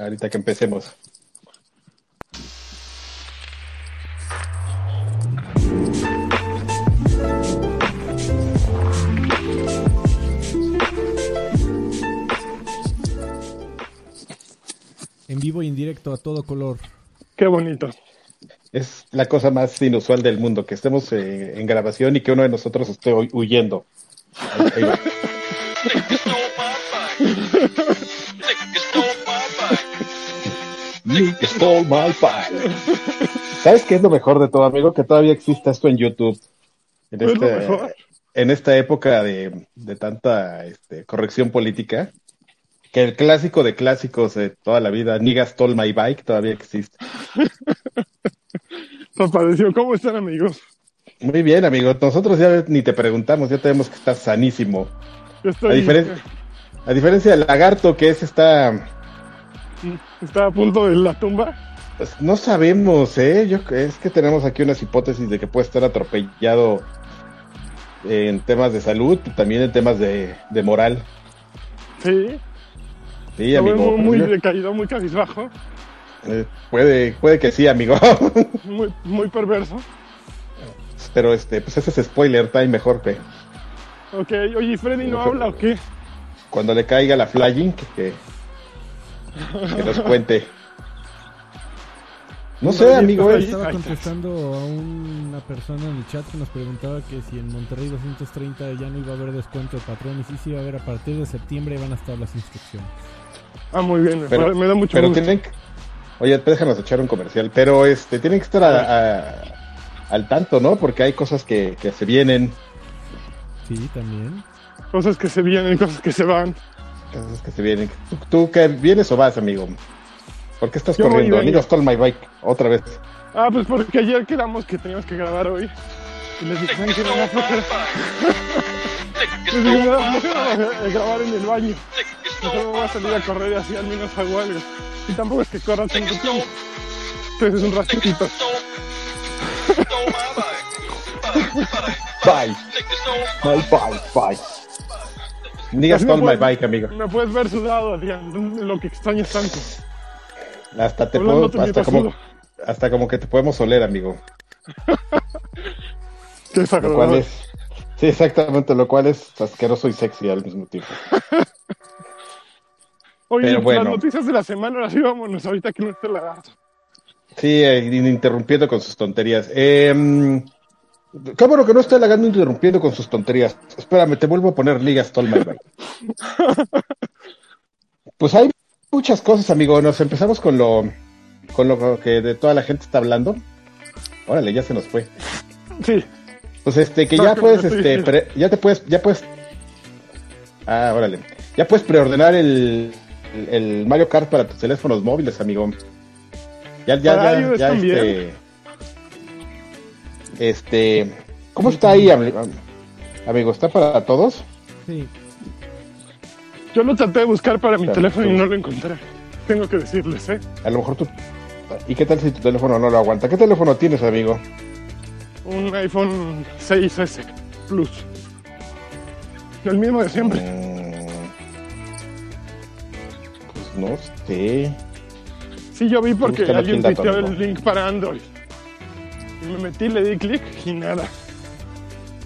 ahorita que empecemos. En vivo y en directo a todo color. Qué bonito. Es la cosa más inusual del mundo, que estemos eh, en grabación y que uno de nosotros esté hu- huyendo. Ahí va. Stole my pie. ¿Sabes qué es lo mejor de todo, amigo? Que todavía existe esto en YouTube. En, este- en esta época de, de tanta este, corrección política, que el clásico de clásicos de toda la vida, Nigga stole my bike, todavía existe. Apareció. ¿Cómo están, amigos? Muy bien, amigo. Nosotros ya ni te preguntamos, ya tenemos que estar sanísimo. A, diferencia del lagarto, que es esta... Está a punto de la tumba. pues, no sabemos, ¿eh? Yo, es que tenemos aquí unas hipótesis de que puede estar atropellado en temas de salud, también en temas de, de moral. Sí. Sí, Lo amigo. muy, muy decaído, muy cabizbajo. Eh, puede, puede que sí, amigo. Muy, muy perverso. Pero este, pues ese es spoiler time mejor que Ok, oye, ¿y ¿Freddy no habla o qué? cuando le caiga la flying, que, que, que nos cuente. No sé, amigo. pues, es- Estaba está. contestando a una persona en el chat que nos preguntaba que si en Monterrey 230 ya no iba a haber descuento de patrón y sí va a haber a partir de septiembre van a estar las instrucciones. Ah, muy bien. me- Pero- me da mucho pero gusto. tienen que... Oye, déjanos echar un comercial. Pero este, tienen que estar a- a- al tanto, ¿no? Porque hay cosas que, que se vienen, Sí, también. Cosas que se vienen, cosas que se van. Cosas que se vienen. ¿Tú, tú qué vienes o vas, amigo? ¿Por qué estás Yo corriendo? Nigga stole my bike. Otra vez. Ah, pues porque ayer quedamos que teníamos que grabar hoy. Y les dije, "Saben qué? me da flojera". Les dije, eh, grabar en el baño. Me voy a salir a correr y así al menos hago algo. Y tampoco es que corra tanto tiempo. Entonces un ratito. Bye. My bike, bye. Así me stole my bike, amigo. Me puedes ver sudado, Adrián, lo que extrañas tanto. Hasta te puedo, hasta como, hasta como que te podemos oler, amigo. Qué Lo cual es, sí, exactamente, lo cual es asqueroso y sexy al mismo tiempo. Oye, pero bueno. las noticias de la semana, ahora sí vámonos, ahorita que no esté lagarto. Sí, eh, interrumpiendo con sus tonterías. Eh, qué bueno que no esté lagando interrumpiendo con sus tonterías. Espérame, te vuelvo a poner Liga Stole My Bike. Pues hay muchas cosas, amigo. Nos empezamos con lo, con lo que de toda la gente está hablando. Órale, ya se nos fue. Sí, Pues este, que No, ya que puedes, este, pre- ya te puedes, ya puedes. Ah, órale. Ya puedes preordenar el, el, el Mario Kart para tus teléfonos móviles, amigo. Ya, ya, Para ya, ya, este. Este. ¿Cómo está ahí, ami- am- amigo? ¿Está para todos? Sí. yo lo traté de buscar para mi Claro, teléfono y no lo encontré. Tengo que decirles, ¿eh? A lo mejor tú. ¿Y qué tal si tu teléfono no lo aguanta? ¿Qué teléfono tienes, amigo? Un iPhone 6S Plus. El mismo de siempre. Mm, Pues no sé. Sí, yo vi porque alguien tuiteó el link para Android. Y me metí, le di clic y nada.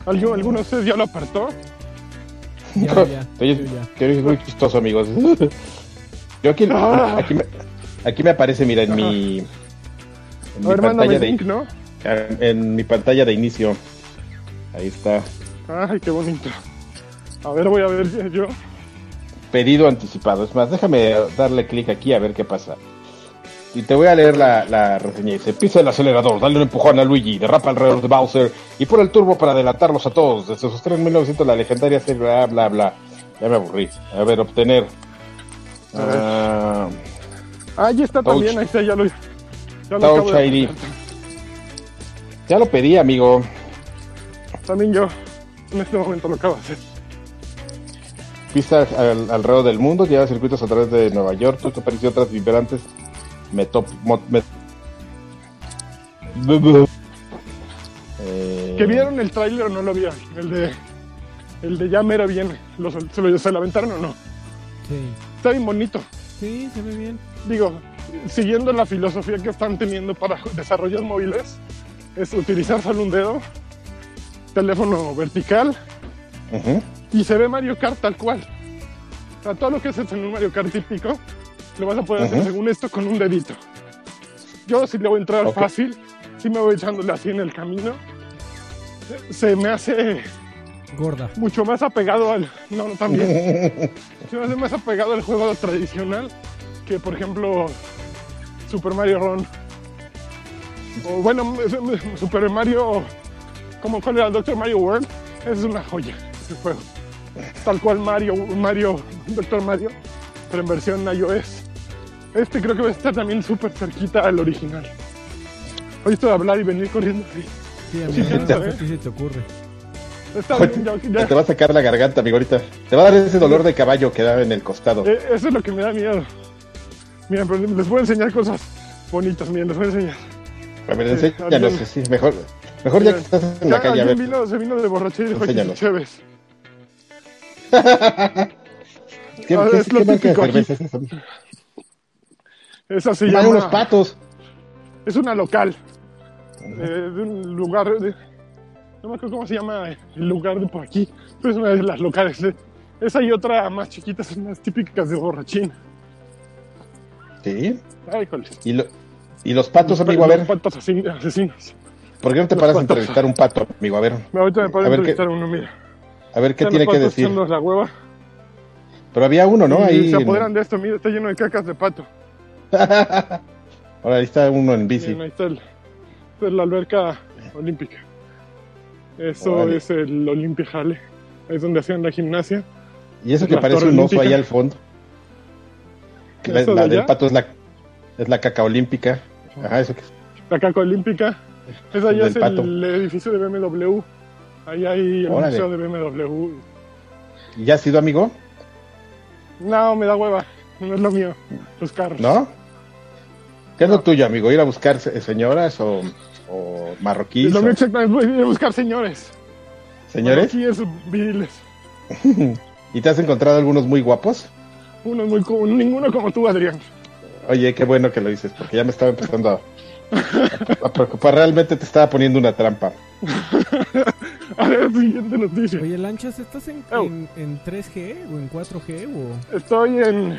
¿Alguien, ¿Alguno de ustedes ya lo apartó? Ya, ya. Yo te muy chistoso, amigos. Yo aquí, Ah. aquí, me, aquí me aparece, mira, en mi, en A mi ver, pantalla link, de, ¿no? en mi pantalla de inicio. Ahí está. Ay, qué bonito. A ver, voy a ver yo. Pedido anticipado. Es más, déjame darle clic aquí a ver qué pasa. Y te voy a leer la, la reseña. Dice, pisa el acelerador, dale un empujón a Luigi, derrapa alrededor de Bowser y pon el turbo para adelantarlos a todos. Desde sus 3 en 1900 la legendaria serie bla bla bla. Ya me aburrí. A ver, obtener. A ver. Ah, Ah, ya está Touch. también, ahí está, ya lo, ya lo Touch acabo ID. ya lo pedí, amigo. También yo, en este momento lo acabo de hacer. Pista al- alrededor del mundo, lleva circuitos a través de Nueva York, tus aparición otras vibrantes. Me top. me- Eh, ¿Que vieron el tráiler o no lo vieron? El de, el de ya mero viene. ¿Lo, se, lo, ¿Se lo aventaron o no? Sí. Está bien bonito. Sí, se ve bien. digo, siguiendo la filosofía que están teniendo para desarrollar móviles, es utilizar solo un dedo, teléfono vertical y se ve Mario Kart tal cual. O sea, todo lo que haces en un Mario Kart típico, lo vas a poder hacer según esto con un dedito. Yo si le voy a entrar fácil, si me voy echándole así en el camino. Se me hace Gorda. mucho más apegado al... No, no, también. Se me hace más apegado al juego tradicional que, por ejemplo, Super Mario Run. O bueno, Super Mario... ¿Cómo cuál era? Doctor Mario World. Es una joya ese juego. Tal cual Mario, Mario, Doctor Mario, pero en versión iOS. Este creo que va a estar también súper cerquita al original. Hoy de hablar y venir corriendo. así. Sí, a mí Sí, me cansa, a ¿eh? ti se te ocurre. Está bien, ya- ya- Te va a sacar la garganta, amigo, ahorita. Te va a dar ese dolor de caballo que da en el costado. Eh, eso es lo que me da miedo. Miren, pero les voy a enseñar cosas bonitas, miren, les voy a enseñar. A ver, sí, enséñanos, alguien- sí, mejor. Mejor ya que estás en la calle, a alguien ver. vino, se vino de borrachera y dijo. Chévez. ¿Qué, qué- es qué lo marca de cerveza es esa? Esa se llama... unos patos. Es una local. eh, de un lugar... de- no me acuerdo cómo se llama el lugar de por aquí, pero es una de las locales. eh. Esa y otra más chiquitas, son más típicas de borrachín. Sí. Ay. Y, lo- y los patos, amigo, a ver. Los patos asesinos. ¿Por qué no te los paras a entrevistar un pato, amigo? A ver. Ahorita me pueden A ver qué- entrevistar uno, mira. A ver qué tiene que decir. echando la hueva. Pero había uno, ¿no? y Ahí. se apoderan de esto, mira, está lleno de cacas de pato. Ahora ahí está uno en bici. Ahí está, el- esta es la alberca olímpica. Eso Órale. es el Olympia Hale. Ahí es donde hacían la gimnasia. Y eso que parece un oso ahí al fondo. La, ¿Eso de la del pato es la, es la caca olímpica. Ajá, eso que La caca olímpica. Esa ya es pato. el edificio de BMW. Ahí hay el Órale. museo de BMW. ¿Ya ha sido amigo? No, me da hueva. No es lo mío. Los carros. ¿No? ¿Qué es lo tuyo, amigo? ¿Ir a buscar se- señoras o, o marroquíes? Es lo mío exactamente. Voy a ir a buscar señores. ¿Señores? Aquí es viriles. ¿Y te has encontrado algunos muy guapos? Uno muy común. Ninguno como tú, Adrián. Oye, qué bueno que lo dices, porque ya me estaba empezando a, a preocupar. Realmente te estaba poniendo una trampa. A ver, siguiente noticia. Oye, Lanchas, ¿estás en, Oh. en, en 3G o en 4G? O... Estoy en.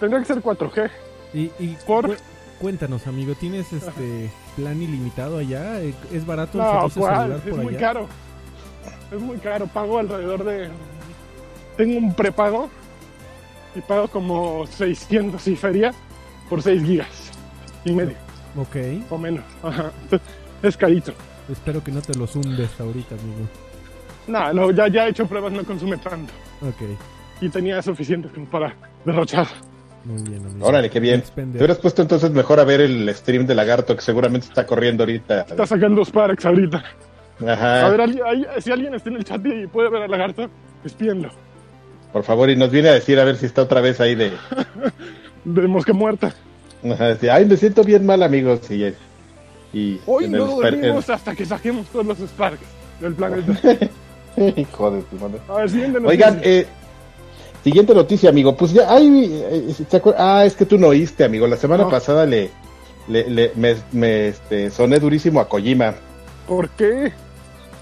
Tendría que ser 4G. Y, y Por- cu- cuéntanos, amigo, ¿tienes este plan ilimitado allá? Eh, ¿Es barato No, Es muy allá? caro. Es muy caro. Pago alrededor de. Tengo un prepago y pago como 600 y feria por 6 gigas y medio Ok, o menos. Ajá. Es carito. espero que no te los hundes ahorita, amigo. No, no, ya, ya he hecho pruebas, no consume tanto. Ok, Y tenía suficiente para derrochar. Muy bien, amigo. Órale, qué bien. Te hubieras puesto entonces mejor a ver el stream de Lagarto, que seguramente está corriendo ahorita. Está sacando Sparks ahorita. Ajá. A ver, si alguien está en el chat y puede ver al lagarto, despídenlo. Por favor, y nos viene a decir a ver si está otra vez ahí de. De mosca muerta. Ajá, Ay, me siento bien mal, amigos. Y, y Hoy no dormimos hasta que saquemos todos los Sparks del planeta. Hijo de tu madre. A ver. Oigan, eh, siguiente noticia, amigo. Pues ya, ay, eh, ¿te acuer- ah, es que tú no oíste, amigo. La semana No. pasada le, le, le- me, me, este, soné durísimo a Kojima. ¿Por qué?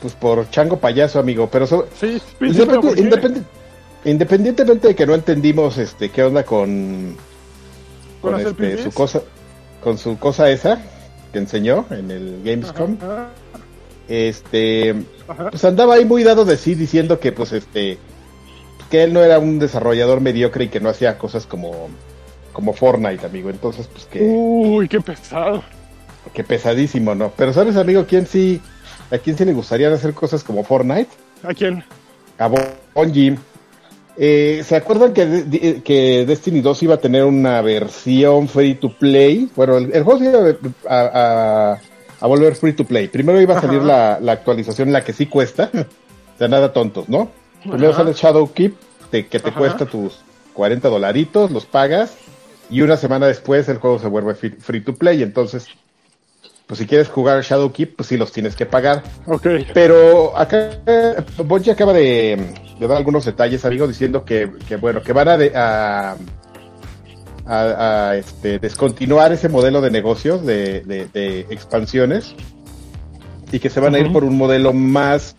Pues por chango payaso, amigo. Pero so- Sí, Pues sí, pero independ- ¿por qué? independ- independientemente de que no entendimos este qué onda con ¿Con este, su cosa con su cosa esa que enseñó en el Gamescom Ajá, este ajá. pues andaba ahí muy dado de sí diciendo que pues este que él no era un desarrollador mediocre y que no hacía cosas como como Fortnite amigo entonces pues que, Uy, qué pesado. que pesadísimo no pero sabes amigo quién sí a quién sí le gustaría hacer cosas como Fortnite ¿A quién? a Bungie. Eh, ¿Se acuerdan que, de- que Destiny 2 iba a tener una versión free to play? Bueno, el, el juego se iba a, a- a volver free to play. Primero iba a salir la, la actualización, la que sí cuesta. de nada tontos, ¿no? Primero Ajá. sale Shadowkeep, te- que te Ajá. cuesta tus 40 dolaritos, los pagas. Y una semana después el juego se vuelve free, to play. Entonces, pues si quieres jugar Shadowkeep, pues sí los tienes que pagar. Ok. Pero acá eh, Bungie acaba de, de dar algunos detalles, amigo, diciendo que, que, bueno, que van a, de- a, a, a, este, descontinuar ese modelo de negocios de, expansiones y que se van a ir por un modelo más,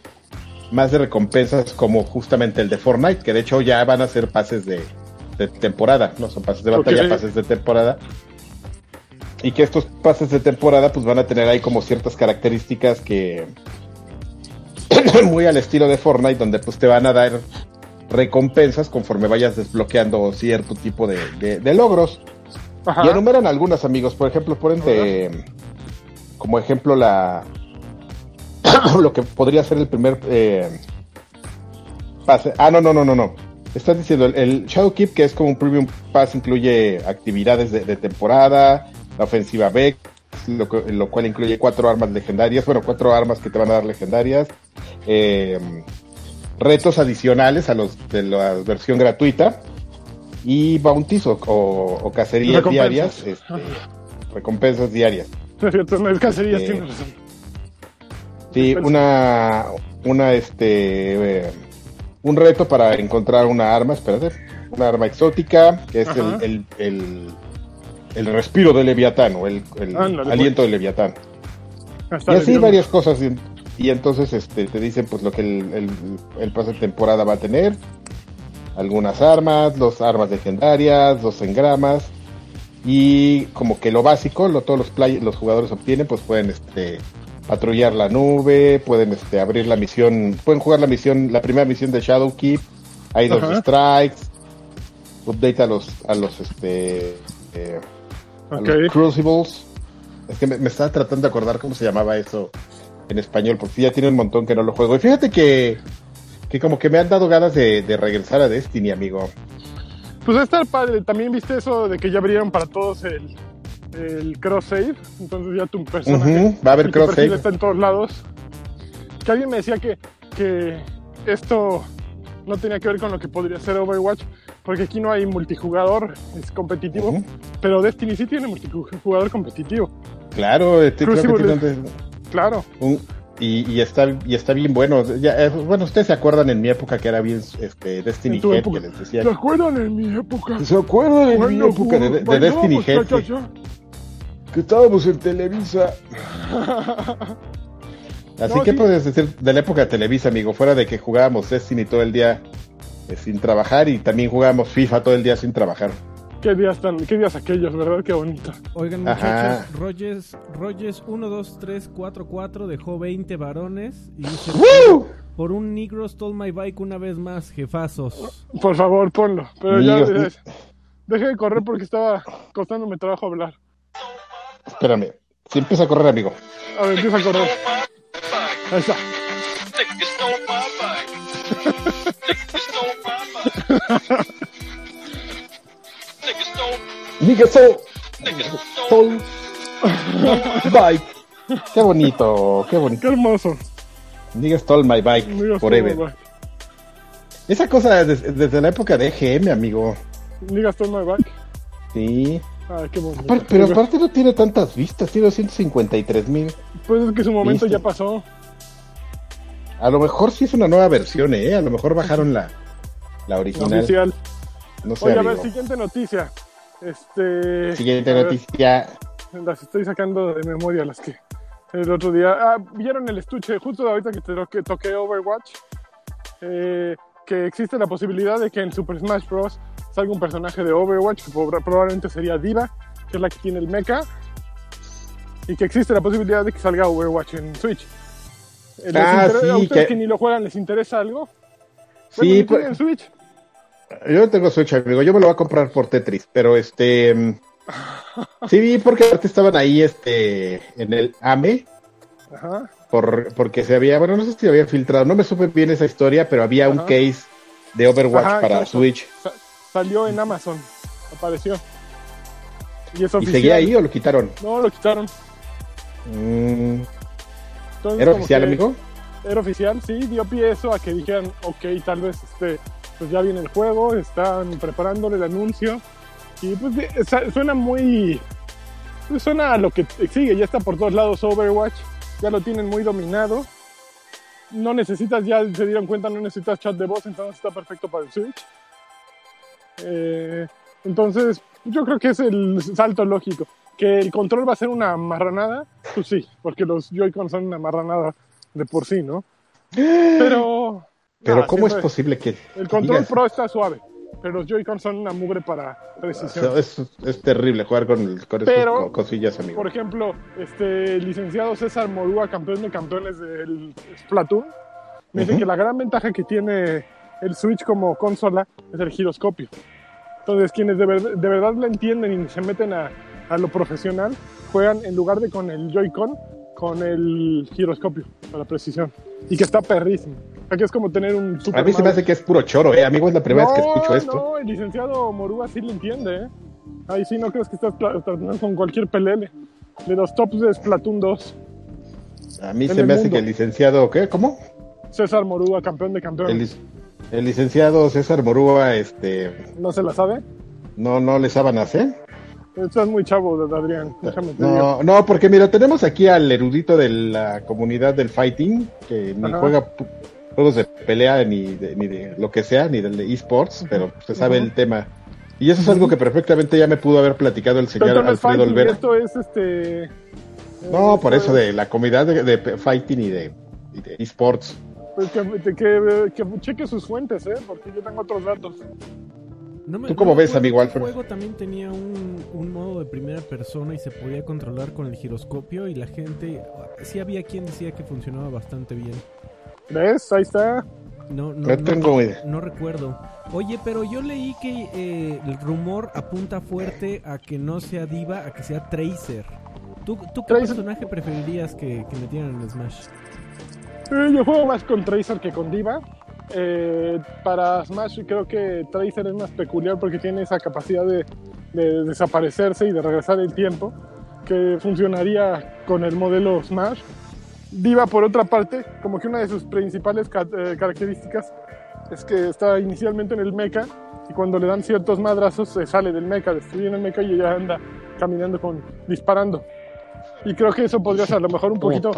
más de recompensas como justamente el de Fortnite, que de hecho ya van a ser pases de, de temporada, no son pases de batalla, pases de temporada. Y que estos pases de temporada pues van a tener ahí como ciertas características que muy al estilo de Fortnite, donde pues te van a dar recompensas conforme vayas desbloqueando cierto tipo de, de- de logros. Ajá. Y enumeran algunas, amigos. Por ejemplo, ponen de, como ejemplo la lo que podría ser el primer eh, pase. Ah, no, no, no, no, no. Estás diciendo el, el Shadow Keep, que es como un premium pass, incluye actividades de, de temporada, la ofensiva Vex, lo, lo cual incluye cuatro armas legendarias, bueno, cuatro armas que te van a dar legendarias, eh, retos adicionales a los de la versión gratuita y bounties o, o- o cacerías Recompensas. diarias, este, recompensas diarias. No es cierto, no es cacerías, Eh, tienes razón. Sí, una, una, este, eh, un reto para encontrar una arma, espérate, una arma exótica, que es el, el, el, el respiro de Leviatán, o el, el Ándale, aliento de Leviatán. Hasta Y así varias cosas. Y, y entonces este, te dicen pues lo que el, el, el pase de temporada va a tener. Algunas armas, dos armas legendarias, dos engramas. Y como que lo básico, lo, todos los, play- los jugadores obtienen, pues pueden este, patrullar la nube, pueden este, abrir la misión, pueden jugar la misión, la primera misión de Shadowkeep. Hay dos Ajá. strikes. Update a los, a los este, eh, a Ok. los Crucibles. Es que me, me estaba tratando de acordar cómo se llamaba eso en español, porque ya tiene un montón que no lo juego. Y fíjate que, que como que me han dado ganas de, de regresar a Destiny, amigo. Pues va a estar padre. También viste eso de que ya abrieron para todos el, el cross save. Entonces ya tu personaje. Va a haber perfil cross-save. está en todos lados. Que alguien me decía que, que esto no tenía que ver con lo que podría ser Overwatch. Porque aquí no hay multijugador, es competitivo. Pero Destiny sí tiene multijugador competitivo. Claro, este, creo que tiene Claro. un- y, y está y está bien bueno. Ya, eh, bueno, ustedes se acuerdan en mi época que era bien este, Destiny Head, que les decía. ¿Se acuerdan en mi época? ¿Se acuerdan en mi época de, Destiny Head? Que, estábamos en Televisa. Así No, que sí. puedes decir de la época de Televisa, amigo, fuera de que jugábamos Destiny todo el día eh, sin trabajar y también jugábamos FIFA todo el día sin trabajar. ¿Qué días tan, qué días aquellos, ¿verdad? Qué bonito. Oigan, muchachos, Rogers, Rogers 1, 2, 3, 4, 4 dejó 20 varones y dice: ¡Woo! Por un negro stole my bike una vez más, jefazos. Por favor, ponlo. Pero ya, deje de correr porque estaba costándome trabajo hablar. Espérame, si empieza a correr, amigo. A ver, empieza a correr. Ahí está. Nigga so, Soul Bike. Qué bonito, qué bonito. Qué hermoso. Nigga stole my bike Nigga forever. stole my bike. Esa cosa desde, desde la época de EGM, amigo. Nigga stole my bike. Sí. Ay, qué bonito. Apar- pero aparte no tiene tantas vistas, tiene 253 mil. Pues es que su momento ya pasó. A lo mejor sí es una nueva versión, ¿eh? A lo mejor bajaron la, la original. Oficial. No sé, Oye, a ver, amigo. siguiente noticia. Este. Siguiente ver, noticia. las estoy sacando de memoria las que el otro día. Ah, vieron el estuche justo ahorita que, te toqué, toqué Overwatch. eh, que existe la posibilidad de que en Super Smash Bros. Salga un personaje de Overwatch, que prob- probablemente sería Diva, que es la que tiene el mecha. Y que existe la posibilidad de que salga Overwatch en Switch. Eh, ¿les Ah, sí, ¿A ustedes que- que... ni lo juegan les interesa algo? Sí, pues- tienen Switch. Yo no tengo Switch, amigo. Yo me lo voy a comprar por Tetris, pero este. mm, Sí, vi porque aparte estaban ahí este en el AME, Ajá. por, porque se había, bueno, no sé si había filtrado, no me supe bien esa historia, pero había un case de Overwatch Ajá, para. Switch. Sa- salió en Amazon. Apareció. Y es ¿Y oficial. seguía ahí o lo quitaron? No, lo quitaron. Mm, Entonces, ¿Era oficial, amigo? Era oficial, sí, dio pie eso a que dijeran, ok, tal vez este, pues ya viene el juego, están preparándole el anuncio. Y pues esa- suena muy. pues, suena a lo que sigue, ya está por todos lados Overwatch, ya lo tienen muy dominado. No necesitas, ya se dieron cuenta, no necesitas chat de voz, entonces está perfecto para el Switch. Eh, entonces, Yo creo que es el salto lógico. Que el control va a ser una marranada, pues sí, porque los Joy-Con son una marranada de por sí, ¿no? Pero. Pero ¿cómo es posible que El control digas- Pro está suave, pero los Joy-Con son una mugre para precisión. Es, es terrible jugar con, con esas Pero- co- cosillas, amigo. Por ejemplo, este el licenciado César Morúa, campeón de campeones del Splatoon, me dice Ujú. que la gran ventaja que tiene el Switch como consola es el giroscopio. Entonces, quienes de, ver- de verdad la entienden y se meten a, a lo profesional, juegan en lugar de con el Joy-Con, con el giroscopio, para precisión. Y que está perrísimo. Que es como tener un super A mí se me hace que es puro choro, eh, amigo. Es la primera vez que No, escucho esto. No, el licenciado Morúa sí lo entiende, ¿eh? Ahí sí no crees que estás tra- tratando con cualquier pelele. De los tops de Splatoon 2. A mí se el me hace mundo. que el licenciado, ¿qué? ¿Cómo? César Morúa, campeón de El, campeones. lic- el licenciado César Morúa, este, ¿No se la sabe? no, no le saben hacer. Estás muy chavo, Adrián. Déjame digo. No, no, porque mira, tenemos aquí al erudito de la comunidad del fighting, que ni juega juegos de pelea ni de, ni de lo que sea, ni del de esports, pero se sabe el tema. Y eso es algo que perfectamente ya me pudo haber platicado el señor Alfredo fighting, Olvera. esto es este. No, eh, por eso es- de la comunidad de, de fighting y de, y de esports. Pues, que, que, que- que cheque sus fuentes, ¿eh? Porque yo tengo otros datos. No me- ¿Tú cómo no ves, amigo Alfred? juego también tenía un, un modo de primera persona y se podía controlar con el giroscopio y la gente... Sí había quien decía que funcionaba bastante bien. ¿Ves? Ahí está. No, no, No no- tengo idea. no recuerdo. Oye, pero yo leí que eh, el rumor apunta fuerte a que no sea Diva, a que sea Tracer. ¿Tú, tú qué Tracer. personaje preferirías que, que metieran en Smash? Eh, yo juego más con Tracer que con Diva. Eh, para Smash creo que Tracer es más peculiar porque tiene esa capacidad de, de desaparecerse y de regresar el tiempo que funcionaría con el modelo Smash. Diva, por otra parte, como que una de sus principales ca- eh, características es que está inicialmente en el mecha y cuando le dan ciertos madrazos se sale del mecha, destruyen el mecha y ella anda caminando con disparando. Y creo que eso podría ser a lo mejor un poquito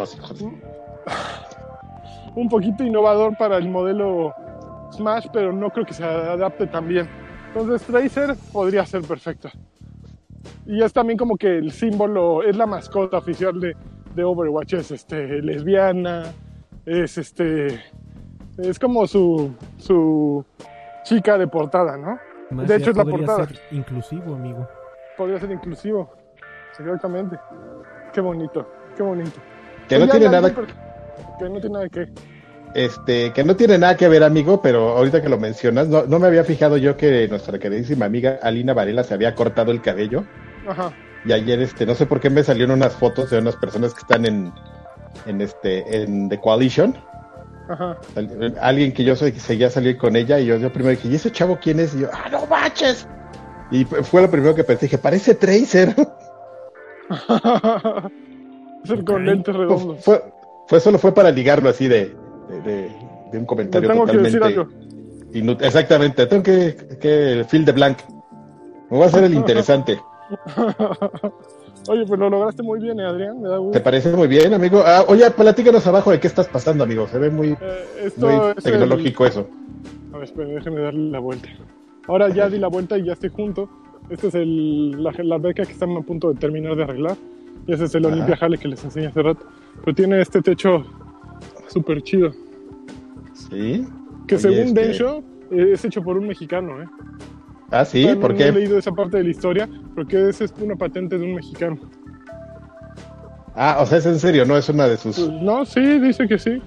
un poquito innovador para el modelo Smash, pero no creo que se adapte tan bien. Entonces Tracer podría ser perfecta. Y es también como que el símbolo, es la mascota oficial de, de Overwatch, es este, lesbiana, es este, es como su, su chica de portada, ¿no? Más De hecho, es la podría portada. ser inclusivo, amigo. Podría ser inclusivo. Exactamente. Qué bonito, qué bonito. Que no tiene nada, Que no tiene nada que... este, que no tiene nada que ver, amigo, pero ahorita que lo mencionas, no, no me había fijado yo que nuestra queridísima amiga Alina Varela se había cortado el cabello. Ajá. Y ayer, este, no sé por qué me salieron unas fotos de unas personas que están en, en este, en The Coalition. Ajá. Al- Alguien que yo soy, seguía salir con ella y yo, yo primero dije, ¿y ese chavo quién es? Y yo, ¡ah, no manches! Y fue lo primero que pensé, dije, parece Tracer. es el con lentes redondos. fue, fue, solo fue para ligarlo así de, de, de- de un comentario tengo que decir totalmente algo. inútil. Exactamente, tengo que, que fill de blank. Me voy a hacer el interesante. Oye, pues lo lograste muy bien, eh, Adrián. Me da gusto. ¿Te parece muy bien, amigo? Ah, oye, platícanos abajo de qué estás pasando, amigo. Se ve muy, Eh, esto muy es el- tecnológico eso. A ver, espera, déjame darle la vuelta. Ahora ya di la vuelta y ya estoy junto. Esta es el, la, la beca que están a punto de terminar de arreglar. Y ese es el Ajá. Olympia Hale que les enseñé hace rato. Pero tiene este techo súper chido. Sí. Que Oye, según este- Densho es hecho por un mexicano, ¿eh? Ah, sí, Todavía ¿por no, no he leído esa parte de la historia, porque esa es una patente de un mexicano. Ah, o sea, es en serio, no es una de sus. Pues, no, sí, dice que sí.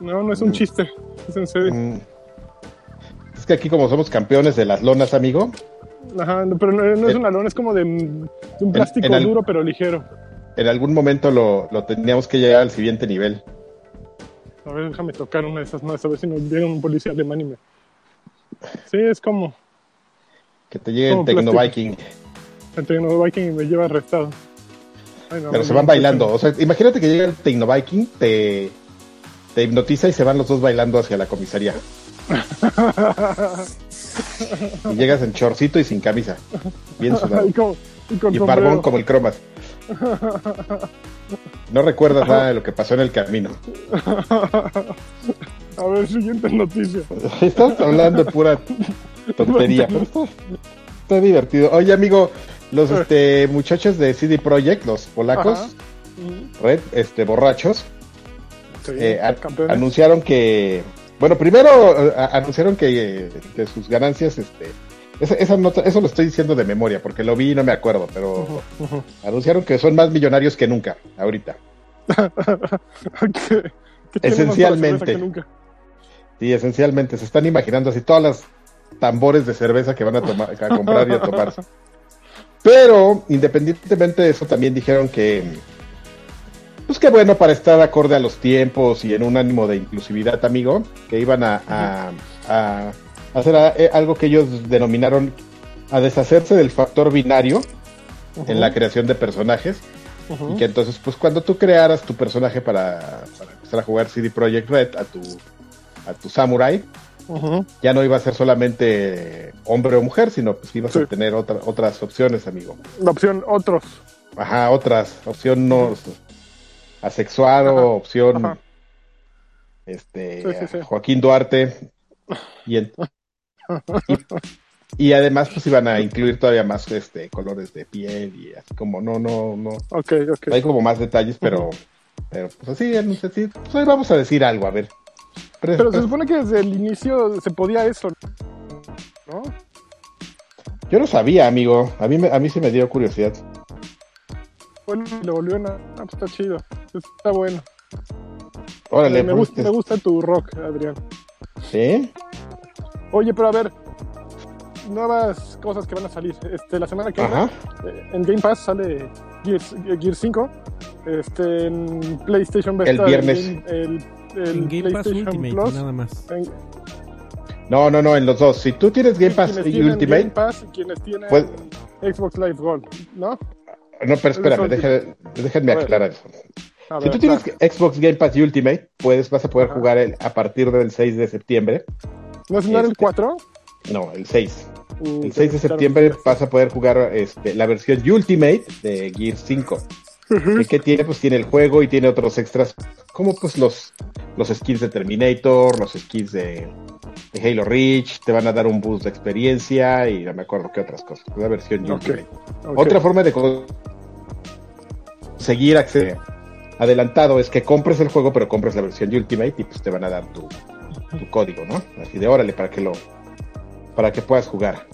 No, no es un chiste, es en serio. Mm. Es que aquí, como somos campeones de las lonas, amigo, Ajá, no, pero no, no es una lona, es como de, de un plástico en al- duro pero ligero. En algún momento lo, lo teníamos que llegar al siguiente nivel. A ver, déjame tocar una de esas más, a ver si nos llega un policía alemán y me... Sí, es como Que te llegue el Tecno. Viking. el Tecno Viking y me lleva arrestado. Ay, no, Pero se van bailando. O sea, imagínate que llega el Tecno Viking, te, te hipnotiza y se van los dos bailando hacia la comisaría. y llegas en chorcito y sin camisa. Bien sudado. y con, y con Y sombrero. barbón como el cromas. No recuerdas nada de lo que pasó en el camino. A ver, siguiente noticia. Estás hablando pura tontería. Pero está, está divertido. Oye, amigo, los este, muchachos de CD Projekt, los polacos, Ajá. Red, este, borrachos, sí, eh, a- anunciaron que, bueno, primero eh, a- anunciaron que, que sus ganancias, este, esa, esa nota, eso lo estoy diciendo de memoria, porque lo vi y no me acuerdo, pero anunciaron que son más millonarios que nunca, ahorita. Esencialmente. cerveza que nunca. Sí, esencialmente, se están imaginando así todas las tambores de cerveza que van a, tomar, a comprar y a tomar. Pero, independientemente de eso, también dijeron que, pues que bueno, para estar acorde a los tiempos y en un ánimo de inclusividad, amigo, que iban a, a- a hacer a- eh, algo que ellos denominaron a deshacerse del factor binario en la creación de personajes. Y que entonces, pues cuando tú crearas tu personaje para, para empezar a jugar CD Projekt Red, a tu, a tu samurai, ya no iba a ser solamente hombre o mujer, sino pues ibas Sí. a tener otra- otras opciones, amigo. La opción otros. Ajá, otras, opción no asexuado, Ajá, opción este Sí, sí, sí. Joaquín Duarte y, en- y, y además pues iban a incluir todavía más este colores de piel y así como no, no, no, Ok, ok. hay como más detalles, pero, pero pues así, no sé si, pues hoy vamos a decir algo, a ver. Pero se supone que desde el inicio se podía eso, ¿no? yo no sabía, amigo, a mí, a mí sí me dio curiosidad. Bueno, lo volvieron a... Ah, pues está chido. Está bueno. Órale, me, pues, gusta, me gusta tu rock, Adrián. ¿sí? Oye, pero a ver, nuevas cosas que van a salir. Este, la semana que Ajá. viene, eh, en Game Pass sale Gears, Gears 5. Este, en PlayStation El viernes. Game- el, el En Game Pass Ultimate, Plus. nada más. En- No, no, no, en los dos. Si tú tienes Game Pass y tienen Ultimate, Game Pass y quienes tienen Pues- Xbox Live Gold, ¿no? no, pero espérame, déjenme aclarar eso. Si tú tienes claro. Xbox Game Pass y Ultimate, puedes, vas a poder Ajá. jugar el- a partir del 6 de septiembre. ¿No es el este, 4? No, el 6. Uh, El 6 de claro. septiembre vas a poder jugar este, la versión Ultimate de Gear 5. ¿Y qué tiene? Pues tiene el juego y tiene otros extras, como pues los, los skins de Terminator, los skins de, de Halo Reach, te van a dar un boost de experiencia y no me acuerdo qué otras cosas. La versión Ultimate. Otra forma de conseguir acceso adelantado es que compres el juego, pero compres la versión Ultimate y pues te van a dar tu, tu código, ¿no? Así de órale para que lo para que puedas jugar.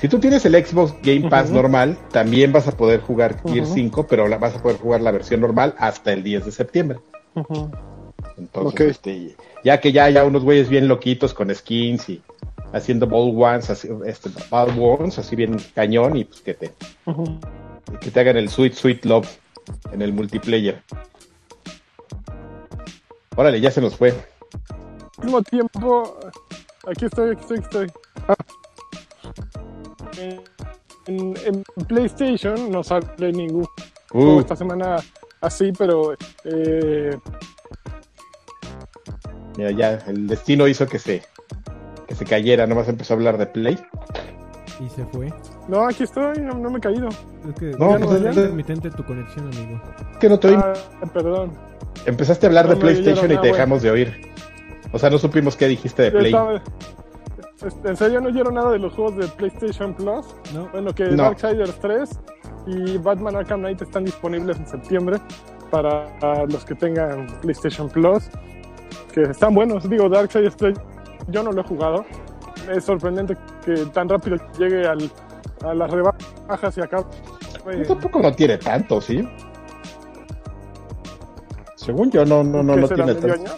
Si tú tienes el Xbox Game Pass normal, también vas a poder jugar Gear Ujú. 5, pero la, vas a poder jugar la versión normal hasta el 10 de septiembre. Entonces, este, ya que ya haya unos güeyes bien loquitos con skins y haciendo ball ones, así, este, ball ones, así bien cañón y pues que te, que te hagan el sweet sweet love en el multiplayer. Órale, ya se nos fue. Mismo tiempo, aquí estoy, aquí estoy, aquí estoy. En, en PlayStation no sale ningún juego Uh, esta semana así, pero eh, mira, ya el destino hizo que se que se cayera, nomás empezó a hablar de Play. Y se fue. no, aquí estoy, no, no me he caído. Es que No, no pues, es intermitente tu conexión, amigo. Que no te oí. Ah, perdón. Empezaste a hablar no de PlayStation y te dejamos de oír. O sea, no supimos qué dijiste de Play. estaba- ¿En serio no oyeron nada de los juegos de PlayStation Plus? No, Bueno, que No. Darksiders 3 y Batman Arkham Knight están disponibles en septiembre para los que tengan PlayStation Plus. Que están buenos. Digo, Darksiders 3 yo no lo he jugado. Es sorprendente que tan rápido llegue al, a las rebajas y acá. Tampoco no tiene tanto, ¿sí? Según yo, no, no, no, no tiene tanto. año?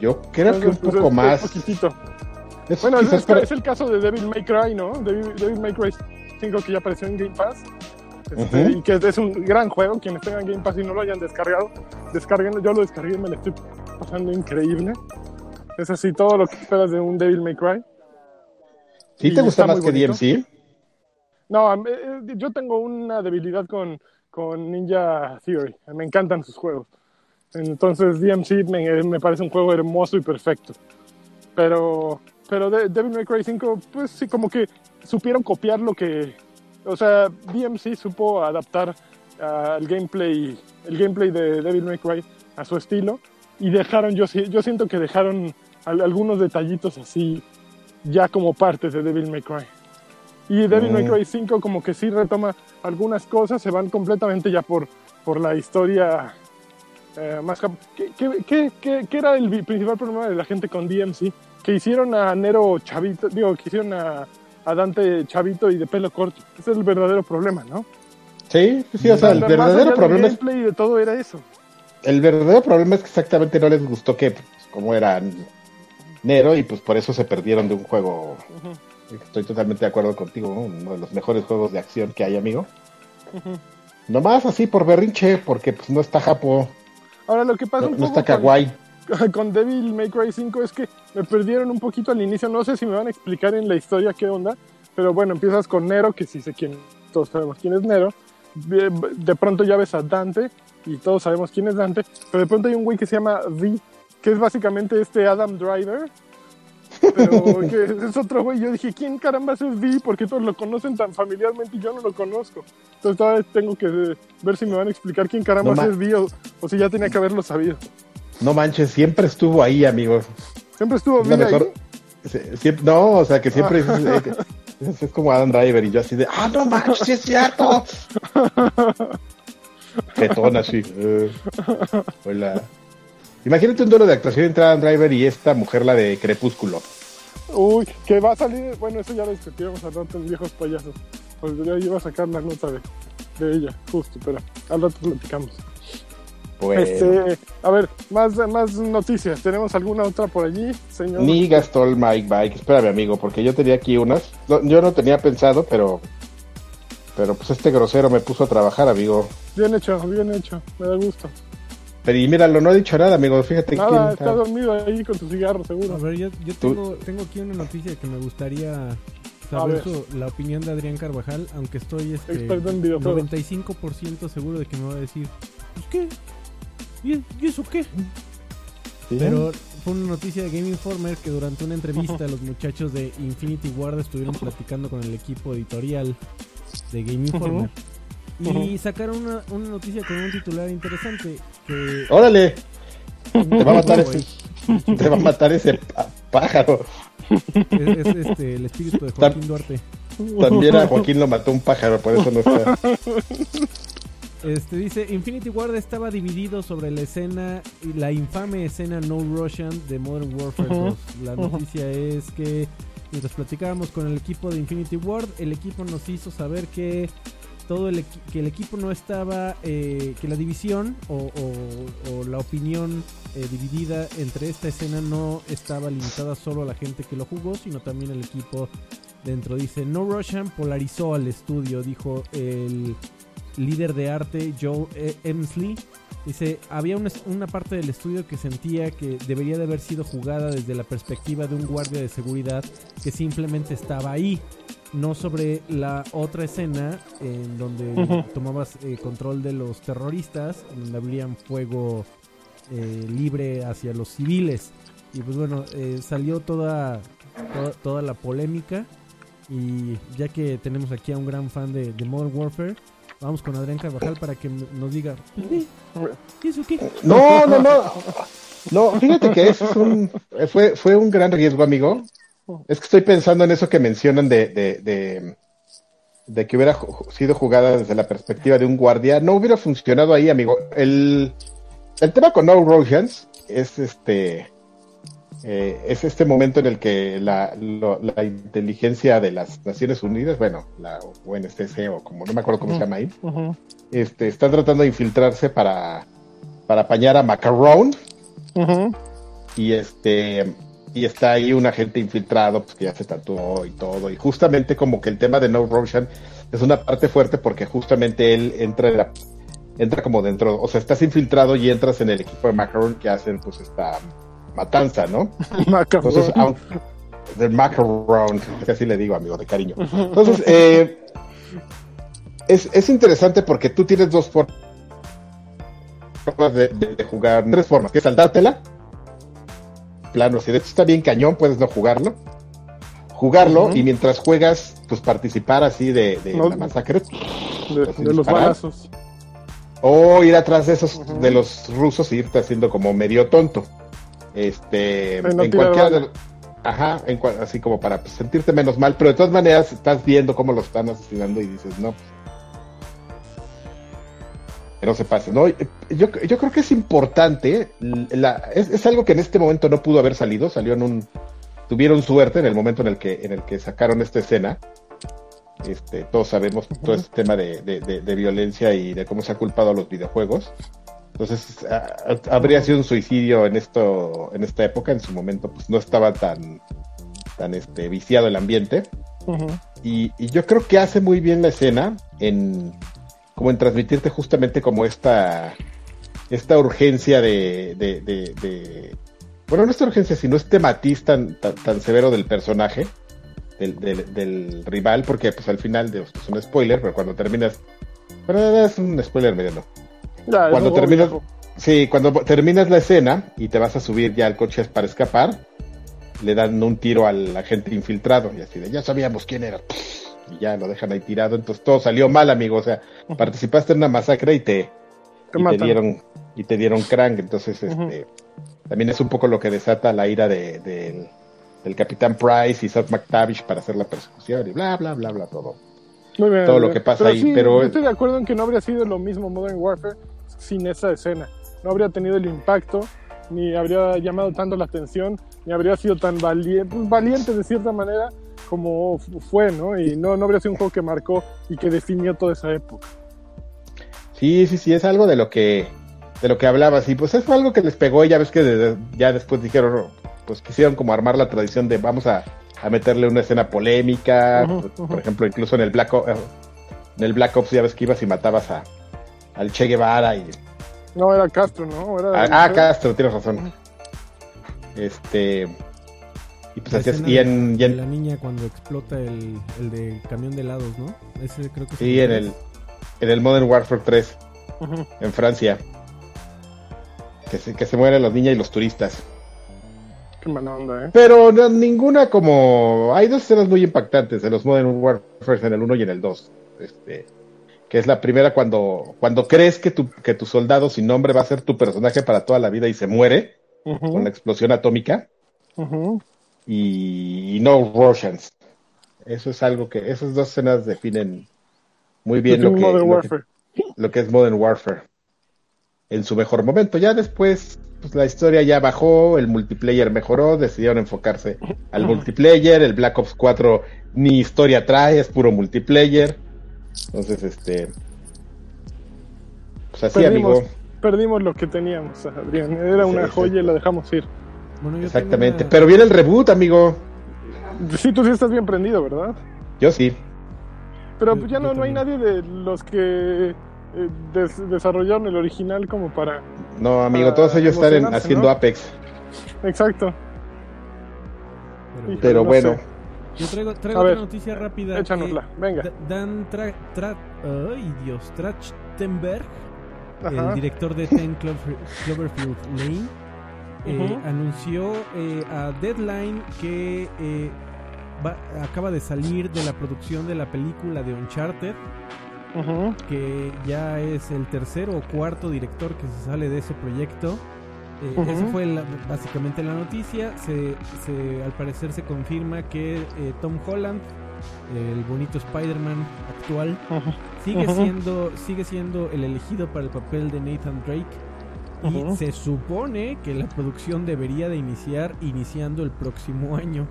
Yo creo que un pues, poco es- más. Es poquitito. Es Bueno, es, para- el caso de Devil May Cry, ¿no? Devil, Devil May Cry 5 que ya apareció en Game Pass. Este. Y que es un gran juego. Quienes tengan Game Pass y no lo hayan descargado, descarguen. Yo lo descargué y me lo estoy pasando increíble. Es así todo lo que esperas de un Devil May Cry. ¿Sí y te gusta más que bonito. DMC? No, eh, yo tengo una debilidad con, con Ninja Theory. Me encantan sus juegos. Entonces DMC me, me parece un juego hermoso y perfecto. Pero, pero de- Devil May Cry 5, pues sí, como que supieron copiar lo que... O sea, DMC supo adaptar ah, el gameplay, el gameplay de Devil May Cry a su estilo y dejaron, yo, yo siento que dejaron al- algunos detallitos así ya como parte de Devil May Cry. Y Devil May Mm. Cry 5 como que sí retoma algunas cosas, se van completamente ya por, por la historia eh, más... ¿Qué, qué, qué- qué- era el principal problema de la gente con DMC? Que hicieron a Nero chavito, digo, que hicieron a, a Dante chavito y de pelo corto. Ese es el verdadero problema, ¿no? Sí, sí, o sea, el verdadero problema es de todo era eso. el verdadero problema es que exactamente no les gustó que pues, como era Nero y pues por eso se perdieron de un juego. Estoy totalmente de acuerdo contigo, ¿no? uno de los mejores juegos de acción que hay, amigo. ujú. Nomás así por berrinche, porque pues no está Japo, Ahora lo que pasa no, un no poco está con- Kawaii. con Devil May Cry 5 es que me perdieron un poquito al inicio. No sé si me van a explicar en la historia qué onda, pero bueno, empiezas con Nero, que sí sé quién, todos sabemos quién es Nero. De, de pronto ya ves a Dante, y todos sabemos quién es Dante, pero de pronto hay un güey que se llama V, que es básicamente este Adam Driver. Pero que es otro güey. Yo dije, ¿quién caramba es V? Porque todos lo conocen tan familiarmente y yo no lo conozco. Entonces todavía tengo que ver si me van a explicar quién caramba No es V o, o si ya tenía que haberlo sabido. No manches, siempre estuvo ahí, amigo. Siempre estuvo V mejor. ahí. se- siempre- no, o sea, que siempre es, que- es- es como Adam Driver y yo así de, ah, no manches, sí es cierto. Jetón así. hola. Imagínate un duelo de actuación entre Adam Driver y esta mujer, la de Crepúsculo. Uy, que va a salir, bueno, eso ya lo discutíamos al rato en Viejos Payasos. Pues yo iba a sacar la nota de, de ella, justo, pero al rato platicamos. Pues, Este, a ver, más, más noticias. ¿Tenemos alguna otra por allí, señor? ni gastó el Mike Bike. Espérame, amigo, porque yo tenía aquí unas. No, yo no tenía pensado, pero. Pero pues este grosero me puso a trabajar, amigo. Bien hecho, bien hecho, me da gusto. Pero y míralo, no ha dicho nada, amigo. Fíjate Nada, quién está dormido ahí con tu cigarro, A seguro. ver, yo, yo tengo, tengo aquí una noticia que me gustaría A saber su- la opinión de Adrián Carvajal, aunque estoy este, Experto en videojuegos. 95% seguro de que me va a decir, pues qué, ¿y, y eso qué? Sí. Pero fue una noticia de Game Informer que durante una entrevista los muchachos de Infinity Ward estuvieron platicando con el equipo editorial de Game Informer. Y sacaron una, una noticia con un titular interesante que... Órale, te va a matar ese, te va a matar ese pá- pájaro. Es, es, este, el espíritu de Joaquín Duarte. También a Joaquín lo mató un pájaro, por eso no está. Este dice, Infinity Ward estaba dividido sobre la escena, la infame escena No Russian de Modern Warfare Ujú, 2. La noticia es que mientras platicábamos con el equipo de Infinity Ward, el equipo nos hizo saber que todo el, que el equipo no estaba, eh, que la división o, o- o la opinión eh, dividida entre esta escena no estaba limitada solo a la gente que lo jugó, sino también el equipo dentro. Dice, No Russian polarizó al estudio, dijo el líder de arte Joe E- Emsley. Dice, había una, una parte del estudio que sentía que debería de haber sido jugada desde la perspectiva de un guardia de seguridad que simplemente estaba ahí, no sobre la otra escena en donde tomabas eh, control de los terroristas, donde abrían fuego eh, libre hacia los civiles. Y pues bueno, eh, salió toda, toda, toda la polémica. Y ya que tenemos aquí a un gran fan de, de Modern Warfare, vamos con Adrián Carvajal para que nos diga, pues, ve, ¿y eso? No, no, no. No, fíjate que es un, fue, fue un gran riesgo, amigo. Es que estoy pensando en eso que mencionan de, de, de, de que hubiera sido jugada desde la perspectiva de un guardia. No hubiera funcionado ahí, amigo. El, el tema con No Russians es este, eh, es este momento en el que la, lo- la inteligencia de las Naciones Unidas, bueno, la UNSC o como no me acuerdo cómo se llama ahí, este, están tratando de infiltrarse para, para apañar a Macaron y este y está ahí un agente infiltrado pues, que ya se tatuó y todo. Y justamente como que el tema de No Roshan es una parte fuerte porque justamente él entra en la- entra como dentro o sea estás infiltrado y entras en el equipo de Macaron que hacen pues esta matanza no entonces aun- del Macaron que así le digo amigo de cariño entonces eh, es, es interesante porque tú tienes dos formas de, de- de jugar, tres formas, que es saltártela, plano, si de hecho está bien cañón, puedes no jugarlo, jugarlo y mientras juegas, pues participar así de, de No. la masacre, de, de los balazos. o ir atrás de esos, de los rusos y irte haciendo como medio tonto. Este, no en cualquiera de, Ajá, en así como para pues, sentirte menos mal, pero de todas maneras estás viendo cómo lo están asesinando y dices, no, pues, que no se pase. No, yo, yo creo que es importante, la, es, es algo que en este momento no pudo haber salido, salió en un, tuvieron suerte en el momento en el que, en el que sacaron esta escena. Este, todos sabemos todo este tema de, de- de- de violencia y de cómo se ha culpado a los videojuegos. Entonces, a- a- habría sido un suicidio en esto, en esta época, en su momento, pues no estaba tan, tan este, viciado el ambiente. Y, y yo creo que hace muy bien la escena en como en transmitirte justamente como esta esta urgencia de, de, de- de- bueno no esta urgencia sino este matiz tan, tan, tan severo del personaje del, del, del rival porque pues al final de, es un spoiler pero cuando terminas pero es un spoiler mediano Ya, cuando terminas sí cuando terminas la escena y te vas a subir ya al coche para escapar le dan un tiro al agente infiltrado y así de ya sabíamos quién era y ya lo dejan ahí tirado. Entonces todo salió mal amigo. O sea participaste en una masacre y te, Te y te matan. dieron y te dieron crank entonces este también es un poco lo que desata la ira de, del- del capitán Price y Seth McTavish para hacer la persecución y bla bla bla bla todo. Muy bien, todo lo que pasa ahí, sí, pero- yo estoy de acuerdo en que no habría sido lo mismo Modern Warfare sin esa escena. No habría tenido el impacto, ni habría llamado tanto la atención, ni habría sido tan valiente, valiente de cierta manera como fu- fue, ¿no? Y no, no habría sido un juego que marcó y que definió toda esa época. Sí, sí, sí, es algo de lo que de lo que hablabas y pues es algo que les pegó y ya ves que de- ya después dijeron, pues quisieron como armar la tradición de vamos a, a meterle una escena polémica, pues, ujú. por ejemplo, incluso en el Black Ops, en el Black Ops ya ves que ibas y matabas a al Che Guevara y No, era Castro, ¿no? Era, ah, ah, Castro, tienes razón. Este y pues La así es, y de- en, y de en- la niña cuando explota el, el de camión de helados, ¿no? Ese creo que es sí, en el en el Modern Warfare 3 Ujú. en Francia. Que se, que se mueren los niños y los turistas. Qué mala onda, ¿eh? Pero no- ninguna como... Hay dos escenas muy impactantes de los Modern Warfare en el 1 y en el 2. Este, que es la primera cuando, cuando crees que tu, que tu soldado sin nombre va a ser tu personaje para toda la vida y se muere con la explosión atómica. Y, y no Russians. Eso es algo que... Esas dos escenas definen muy bien lo que, lo que- lo que es Modern Warfare en su mejor momento. Ya después, pues la historia ya bajó, el multiplayer mejoró, decidieron enfocarse al multiplayer, el Black Ops 4 ni historia trae, es puro multiplayer. Entonces, este... Pues así, Perdimos, amigo. perdimos lo que teníamos, Adrián. Era una Sí, joya y la dejamos ir. Bueno, Exactamente. Pero viene el reboot, amigo. Sí, tú sí estás bien prendido, ¿verdad? Yo sí. Pero pues ya no, no hay nadie de los que eh, des- desarrollaron el original como para... No, amigo, Para todos ellos están haciendo ¿no? Apex. Exacto. pero- Pero no bueno, sé. Yo traigo, traigo otra ver, noticia rápida. Échanosla, venga. Da- Dan Tra Tra- ay Dios, Trachtenberg, Ajá. el director de Ten Clover- Cloverfield Lane, eh, anunció eh, a Deadline que eh, va- acaba de salir de la producción de la película de Uncharted, que ya es el tercero o cuarto director que se sale de ese proyecto. Eh. Esa fue la- básicamente la noticia. Se, se- al parecer se confirma que eh, Tom Holland, el bonito Spider-Man actual, sigue siendo sigue siendo el elegido para el papel de Nathan Drake. Y se supone que la producción debería de iniciar iniciando el próximo año.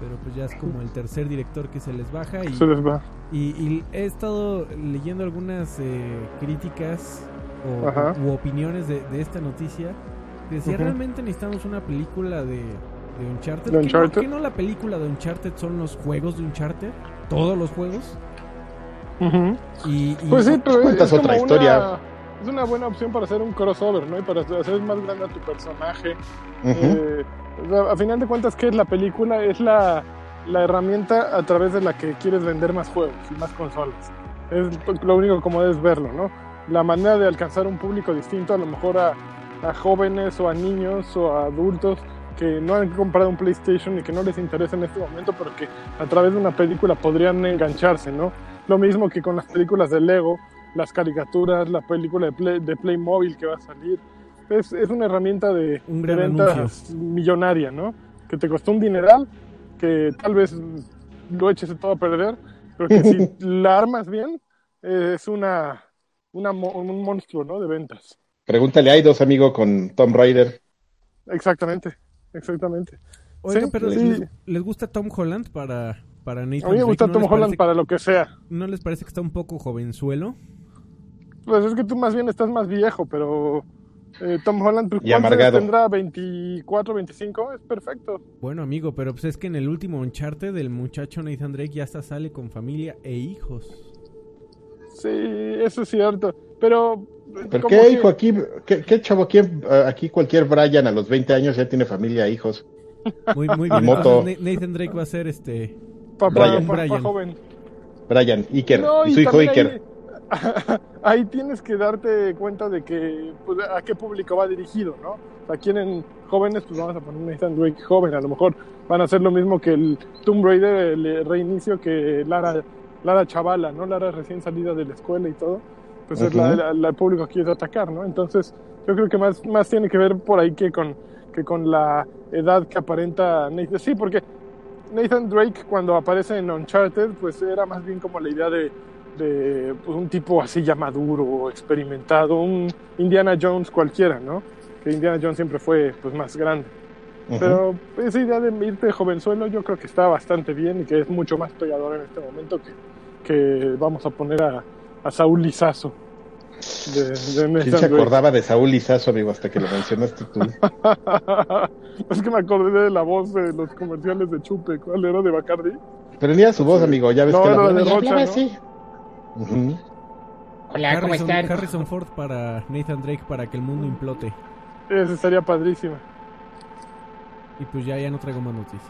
Pero pues ya es como el tercer director que se les baja y Se les va. y, y he estado leyendo algunas eh, críticas o, u opiniones de, de esta noticia. Decía, realmente necesitamos una película de, de Uncharted. ¿De ¿Que no- la película de Uncharted son los juegos de Uncharted? Todos los juegos. Y, y- Pues sí, pero es, cuentas es como otra una- historia. es una buena opción para hacer un crossover, ¿no? Y para hacer más grande a tu personaje. Eh, a final de cuentas, ¿qué es la película? Es la, la herramienta a través de la que quieres vender más juegos y más consolas. Es lo único como debes verlo, ¿no? La manera de alcanzar un público distinto, a lo mejor a, a jóvenes o a niños o a adultos que no han comprado un PlayStation y que no les interesa en este momento, porque a través de una película podrían engancharse, ¿no? Lo mismo que con las películas de Lego, las caricaturas, la película de, Play, de Playmobil que va a salir. Es, es una herramienta de, Un de gran ventas anuncio. millonaria, ¿no? que te costó un dineral, que tal vez lo eches todo a perder, pero que si la armas bien, eh, es una, una un monstruo, ¿no? De ventas. Pregúntale a dos amigo, con Tom Raider. Exactamente, exactamente. Oiga, Sí, pero sí. ¿les, les gusta Tom Holland para, para Nathan A mí me gusta ¿No Tom Holland parece- para lo que sea. ¿No les parece que está un poco jovenzuelo? Pues es que tú más bien estás más viejo, pero eh, Tom Holland Y ¿cuántos años amargado. tendrá 24, 25, es perfecto. Bueno, amigo, pero pues es que en el último Uncharted el muchacho Nathan Drake ya hasta sale con familia e hijos. Sí, eso es cierto, pero ¿Pero qué, que- hijo? Aquí, ¿qué, qué chavo? ¿quién, eh, aquí cualquier Brian a los 20 años ya tiene familia, hijos. Muy, muy bien. moto. Nathan Drake va a ser este. papá, Brian. papá Brian. joven. Brian, Iker, No, y su hijo Iker. Ahí, ahí tienes que darte cuenta de que pues, a qué público va dirigido, ¿no? O sea, quieren jóvenes, pues vamos a poner Nathan Drake joven. A lo mejor van a hacer lo mismo que el Tomb Raider, el reinicio que Lara, Lara Chavala, ¿no? Lara recién salida de la escuela y todo. Pues es la, la- la- el público que quiere atacar, ¿no? Entonces, yo creo que más, más tiene que ver por ahí que con, que con la edad que aparenta Nathan. Sí, porque Nathan Drake cuando aparece en Uncharted, pues era más bien como la idea de, de pues, un tipo así ya maduro, experimentado, un Indiana Jones cualquiera, ¿no? Que Indiana Jones siempre fue pues más grande. Pero esa idea de irte jovenzuelo yo creo que está bastante bien y que es mucho más pegador en este momento que, que vamos a poner a, a Saúl Lizazo. De, de ¿Quién se acordaba de Saúl Lizazo, amigo, hasta que lo mencionaste tú? es que me acordé de la voz de los comerciales de Chupe. ¿Cuál era? ¿De Bacardi? Pero ni a su voz, amigo, ya ves No, que era la de Rocha, hablaba ¿no? así. Ujú. Hola, ¿cómo Harrison, están? Harrison Ford para Nathan Drake para que el mundo implote. Esa sería padrísima. Y pues ya, ya no traigo más noticias.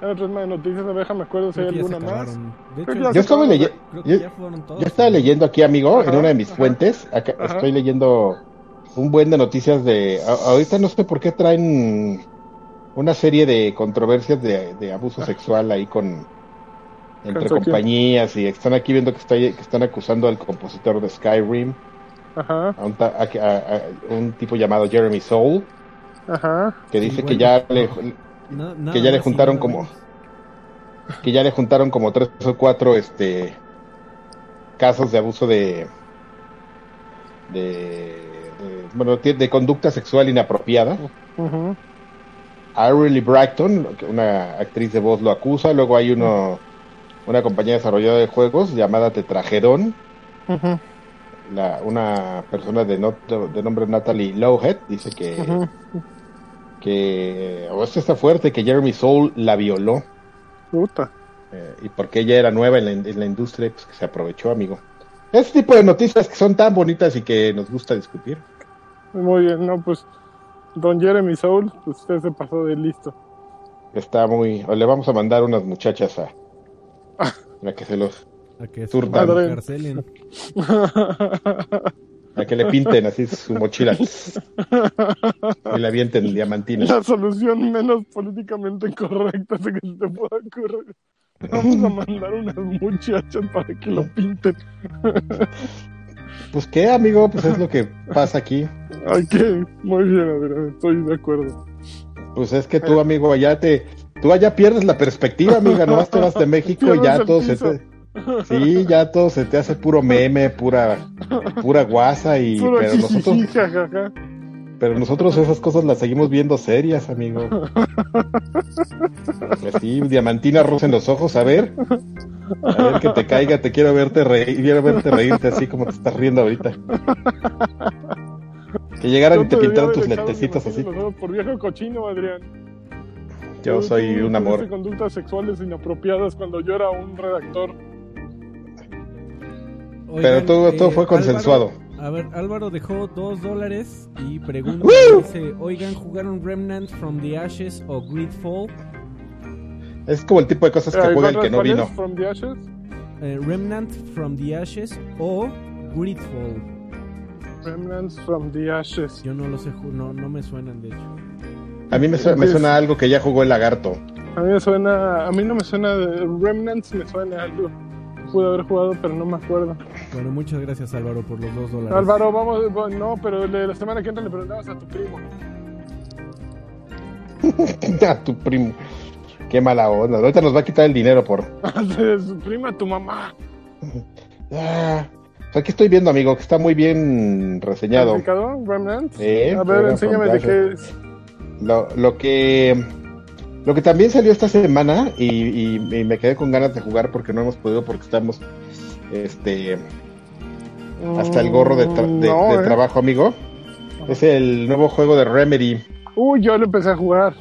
Hay otras más noticias, déjame acuerdo si hay alguna más. De hecho, Yo estaba leyendo. Yo, estaba leyendo aquí, amigo, en una de mis ajá. fuentes. Acá Ajá. estoy leyendo un buen de noticias de. a- ahorita no sé por qué traen una serie de controversias de, de abuso sexual ahí con. Entre compañías y están aquí viendo que, está, que están acusando al compositor de Skyrim, Ajá, a un, ta- a- a- a un tipo llamado Jeremy Soule, ajá. que Sí, dice que ya le, Na- nada que ya le juntaron como que ya le juntaron como tres o cuatro este casos de abuso de de, de- bueno de, de conducta sexual inapropiada ujú. Ariely Bracton una actriz de voz lo acusa luego hay uno una compañía desarrolladora de juegos llamada Tetrajedon Ujú, la, una persona de, not- de nombre Natalie Lowhead dice que. Que o esto está fuerte que Jeremy Soule la violó Puta. Eh, y porque ella era nueva en la, en la industria, pues que se aprovechó, amigo. Ese tipo de noticias que son tan bonitas y que nos gusta discutir. Muy bien, no, pues. Don Jeremy Soul, pues usted se pasó de listo. Está muy... O le vamos a mandar unas muchachas a... A que se los... A que se A que le pinten así su mochila. Y le avienten diamantina. La solución menos políticamente correcta de que se te pueda ocurrir. Vamos a mandar unas muchachas para que lo pinten. Pues qué, amigo, pues es lo que pasa aquí. Ay, que muy bien, Adrián, estoy de acuerdo. Pues es que tú, amigo, allá te... Tú allá pierdes la perspectiva, amiga. Nomás te vas de México y ya todo se te... Sí, ya todo se te hace puro meme, pura, pura guasa y Puro pero nosotros, jajaja. pero nosotros esas cosas las seguimos viendo serias, amigo. Así, diamantina rosa en los ojos, a ver, a ver que te caiga, te quiero verte reír, quiero verte reírte así como te estás riendo ahorita. Que llegaran y te pintaran tus lentecitos así. Por viejo cochino, Adrián. Yo soy tú un amor. conductas sexuales inapropiadas cuando yo era un redactor. Oigan, todo- todo fue Álvaro- consensuado. a ver, Álvaro dejó dos dólares y pregunta, ¡Woo! dice, oigan, ¿jugaron Remnant from the Ashes o Gridfall? Es como el tipo de cosas que Eh, juega el ¿cuál- que no vino. From the Ashes? Eh, Remnant from the Ashes o Gridfall. Remnants from the Ashes. Yo no lo sé, ju- no, no me suenan de hecho. A mí me suena algo que ya jugó el lagarto. A mí me suena, a mí no me suena de Remnants, me suena algo. Pude haber jugado, pero no me acuerdo. Bueno, muchas gracias Álvaro por los dos dólares. Álvaro, vamos, va- no, pero le- la semana que entra le preguntamos a tu primo. a tu primo. Qué mala onda. Ahorita nos va a quitar el dinero por. Se suprime a tu mamá. Ah, pues aquí estoy viendo, amigo, que está muy bien reseñado. ¿Calificado, Remnant? Sí, a ver, enséñame de qué es. Lo, lo que. Lo que también salió esta semana y, y- y me quedé con ganas de jugar porque no hemos podido porque estamos este hasta el gorro de, tra- de- No, de ¿eh? trabajo, amigo. Es el nuevo juego de Remedy. Uy, yo lo empecé a jugar.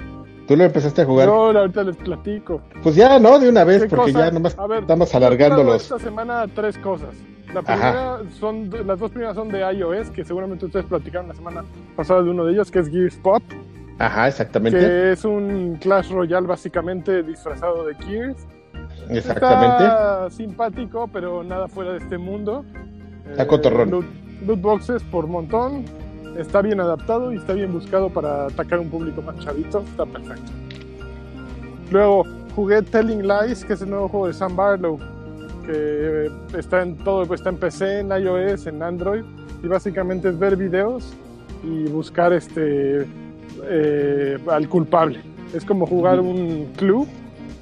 ¿Tú lo empezaste a jugar? Yo ahorita les platico. Pues ya, ¿no? De una vez, ¿Qué porque cosa? ya nomás A ver, estamos alargándolos. Esta semana tres cosas. La Ajá. primera son, las dos primeras son de iOS, que seguramente ustedes platicaron la semana pasada de uno de ellos, que es Gears Pop, Ajá, exactamente. que es un Clash Royale básicamente disfrazado de Gears. Exactamente. Está simpático, pero nada fuera de este mundo. Está cotorrón. Loot, loot boxes por montón. Está bien adaptado y está bien buscado para atacar un público más chavito. Está perfecto. Luego jugué Telling Lies, que es el nuevo juego de Sam Barlow, que está en todo, está en PC, en iOS, en Android, y básicamente es ver videos y buscar este eh, al culpable. Es como jugar un club,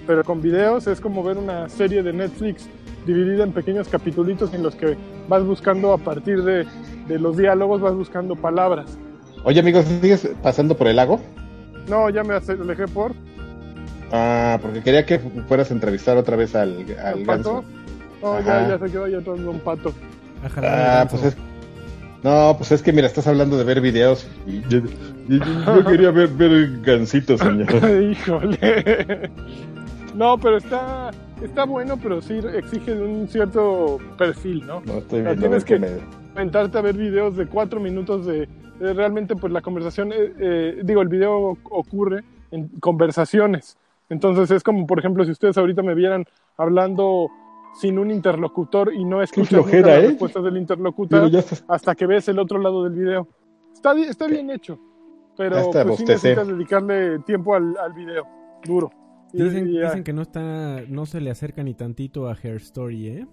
pero con videos, es como ver una serie de Netflix dividida en pequeños capitulitos en los que vas buscando a partir de, de los diálogos, vas buscando palabras. Oye, amigos, ¿sigues pasando por el lago? No, ya me alejé por Ah, porque quería que fueras a entrevistar otra vez al, al ¿El pato? ganso. No, ya, ya se quedó ya todo un pato. Ah, pues es. No, pues es que mira, estás hablando de ver videos. Y yo, y- y yo quería ver, ver gancitos, señor. Híjole. No, pero está, está bueno, pero sí exige un cierto perfil, ¿no? No estoy viendo. tienes que- qué me- Aventarte a ver videos de cuatro minutos de, de realmente, pues la conversación, eh, eh, digo, el video ocurre en conversaciones. Entonces es como, por ejemplo, si ustedes ahorita me vieran hablando sin un interlocutor y no escuchas flojera, las ¿eh? respuestas del interlocutor hasta que ves el otro lado del video. Está, está bien hecho, pero pues, sí necesitas dedicarle tiempo al, al video, duro. Y- Dicen, y, dicen que no está, no se le acerca ni tantito a Hair Story, ¿eh?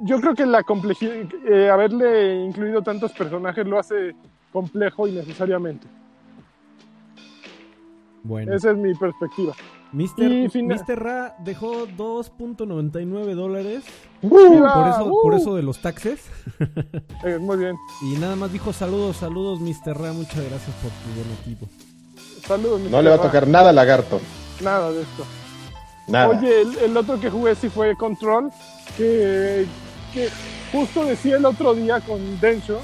Yo creo que la complejidad, eh, haberle incluido tantos personajes lo hace complejo innecesariamente. Bueno. Esa es mi perspectiva. Fina- Mr. Ra dejó 2.99 dólares. Viva, por eso, uh, por eso de los taxes. eh, muy bien. Y nada más dijo saludos, saludos, Mr. Ra, muchas gracias por tu donativo. Saludos. No Mr. le va a tocar nada al lagarto. Nada de esto. Nada. Oye, el, el otro que jugué sí fue Control, que, que justo decía el otro día con Densho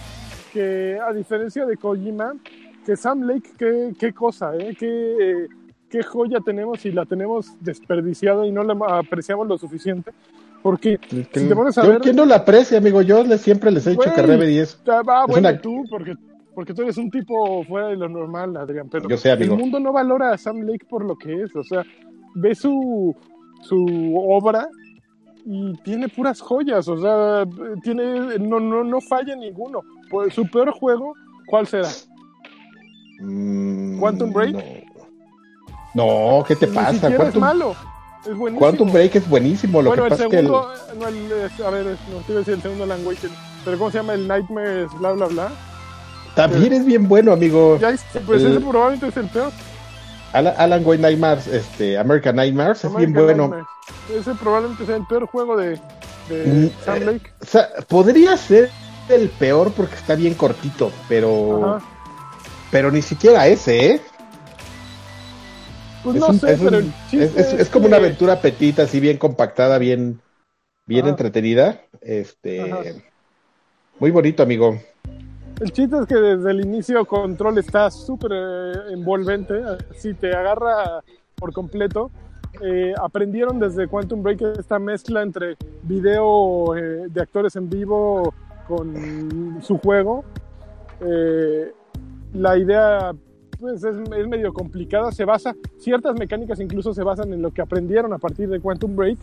que a diferencia de Kojima, que Sam Lake, qué, qué cosa, ¿eh? Qué, qué joya tenemos y la tenemos desperdiciada y no la apreciamos lo suficiente. Porque Que- si te pones a yo, ver- ¿Quién no la aprecia, amigo? Yo le- siempre les he dicho que Remedy es. Ah, va, Es bueno, una- tú, porque, porque tú eres un tipo fuera de lo normal, Adrián, pero Yo sé, amigo. el mundo no valora a Sam Lake por lo que es, o sea, ve su, su obra y tiene puras joyas, o sea, tiene, no, no, no falla ninguno. Pues, su peor juego, ¿cuál será? Mm, ¿Quantum Break? No, No, ¿qué te Ni pasa? siquiera es malo, es buenísimo. Quantum Break es buenísimo. Lo bueno, que el pasa es que el- no, el, es- a ver, es- no te iba a decir el segundo language, pero ¿cómo se llama? El Nightmares, bla, bla, bla. también es bien bueno, amigo. Ya, es- pues El- ese probablemente es el peor. Alan, Alan Wake Nightmares, este, American Nightmares, es bien bueno. Nightmares. Ese probablemente sea el peor juego de, de Mm, Sam eh, Lake. O sea, podría ser el peor porque está bien cortito, pero Ajá. pero ni siquiera ese, ¿eh? Pues es, no un- sé, es un- pero el chiste es- es- es como una aventura petita, así bien compactada, bien, bien Ajá. entretenida. Este, Ajá. muy bonito, amigo. El chiste es que desde el inicio Control está súper eh, envolvente, si te agarra por completo. Eh, aprendieron desde Quantum Break esta mezcla entre video eh, de actores en vivo con su juego. Eh, la idea pues es, es medio complicada, se basa, ciertas mecánicas incluso se basan en lo que aprendieron a partir de Quantum Break,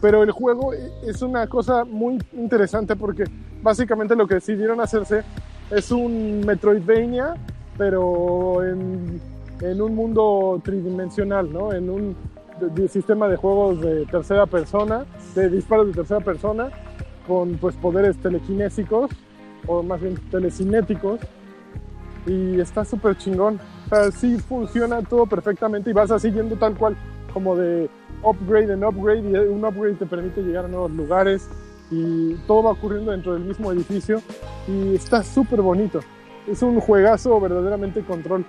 pero el juego es una cosa muy interesante porque básicamente lo que decidieron hacerse es un Metroidvania, pero en, en un mundo tridimensional, ¿no? En un de- de sistema de juegos de tercera persona, de disparos de tercera persona, con pues poderes telequinésicos, o más bien telecinéticos, y está súper chingón. O sea, sí funciona todo perfectamente y vas siguiendo tal cual como de upgrade en upgrade y un upgrade te permite llegar a nuevos lugares y todo va ocurriendo dentro del mismo edificio y está súper bonito. Es un juegazo verdaderamente control.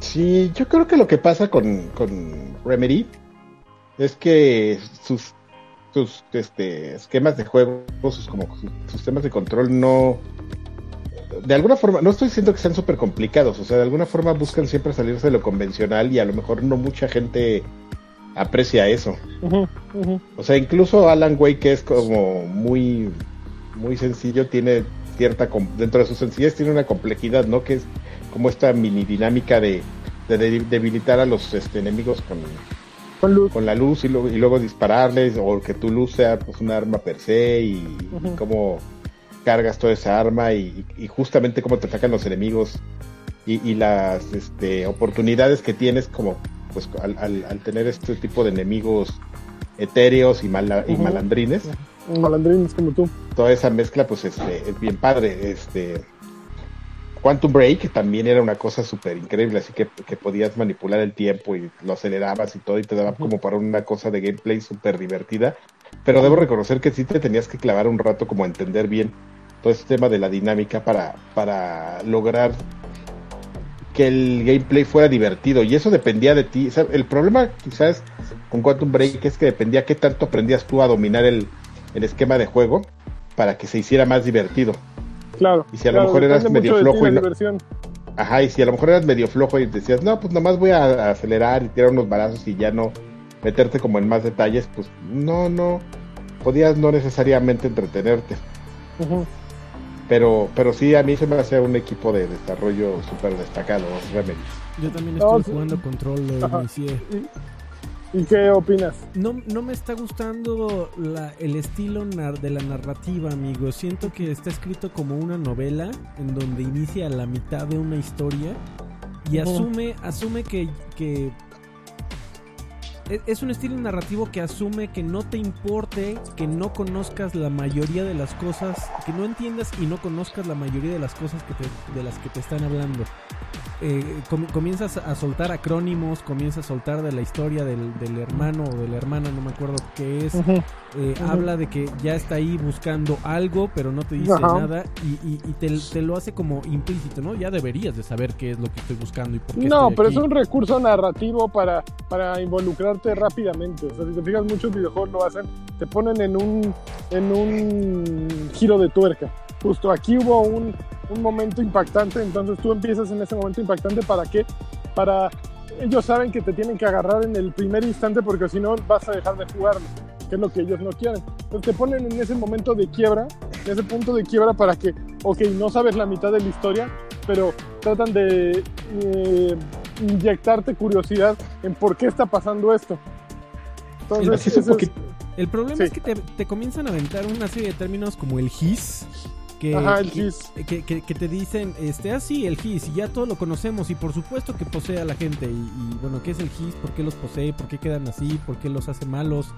Sí, yo creo que lo que pasa con, con Remedy es que sus, sus este, esquemas de juego, sus, como, sus sistemas de control no... De alguna forma, no estoy diciendo que sean súper complicados, o sea, de alguna forma buscan siempre salirse de lo convencional y a lo mejor no mucha gente aprecia eso. O sea, incluso Alan Wake, que es como muy, muy sencillo, tiene cierta, dentro de su sencillez tiene una complejidad, ¿no? Que es como esta mini dinámica de, debilitar a los este, enemigos con, con, la luz y, luego, y luego dispararles, o que tu luz sea pues un arma per se, y, cómo cargas toda esa arma, y, justamente cómo te atacan los enemigos, y, las este, oportunidades que tienes como pues al, al, tener este tipo de enemigos etéreos y, y malandrines. Malandrines como tú. Toda esa mezcla pues este, es bien padre. Este, Quantum Break también era una cosa súper increíble, así que, podías manipular el tiempo y lo acelerabas y todo y te daba como para una cosa de gameplay súper divertida. Pero debo reconocer que sí te tenías que clavar un rato como a entender bien todo este tema de la dinámica para, para lograr que el gameplay fuera divertido y eso dependía de ti. el problema quizás con Quantum Break es que dependía qué tanto aprendías tú a dominar el, el esquema de juego para que se hiciera más divertido. Claro. Y si a lo mejor eras medio flojo y Ajá, y si a lo mejor eras medio flojo y decías, no, pues nomás voy a acelerar y tirar unos balazos y ya no meterte como en más detalles, pues no, no, podías no necesariamente entretenerte. Pero, pero sí, a mí se me hace un equipo de desarrollo súper destacado, Remedy. Yo también estoy jugando Control, inicié. ¿Y qué opinas? No, no me está gustando el estilo de la narrativa, amigo. Siento que está escrito como una novela en donde inicia a la mitad de una historia y asume, asume que, que es un estilo narrativo que asume que no te importe que no conozcas la mayoría de las cosas, que no entiendas y no conozcas la mayoría de las cosas que de las que te están hablando. Eh, comienzas a soltar acrónimos, comienzas a soltar de la historia del, hermano o de la hermana, no me acuerdo qué es. Eh, habla de que ya está ahí buscando algo, pero no te dice nada y, te, lo hace como implícito, ¿no? Ya deberías de saber qué es lo que estoy buscando y por qué. No, pero es un recurso narrativo para, para involucrarte rápidamente. O sea, si te fijas, muchos videojuegos lo hacen, te ponen en un, en un giro de tuerca. Justo aquí hubo un, un momento impactante, entonces tú empiezas en ese momento impactante para qué? Para ellos saben que te tienen que agarrar en el primer instante porque si no vas a dejar de jugarlo, que es lo que ellos no quieren. Entonces te ponen en ese momento de quiebra, en ese punto de quiebra para que, ok, no sabes la mitad de la historia, pero tratan de eh, inyectarte curiosidad en por qué está pasando esto. Entonces, el, problema es que te, te, comienzan a aventar una serie de términos como el GIS, que, Que, te dicen, este, así ah, el GIS, y ya todo lo conocemos, y por supuesto que posee a la gente, y, bueno, ¿qué es el GIS? ¿Por qué los posee? ¿Por qué quedan así? ¿Por qué los hace malos?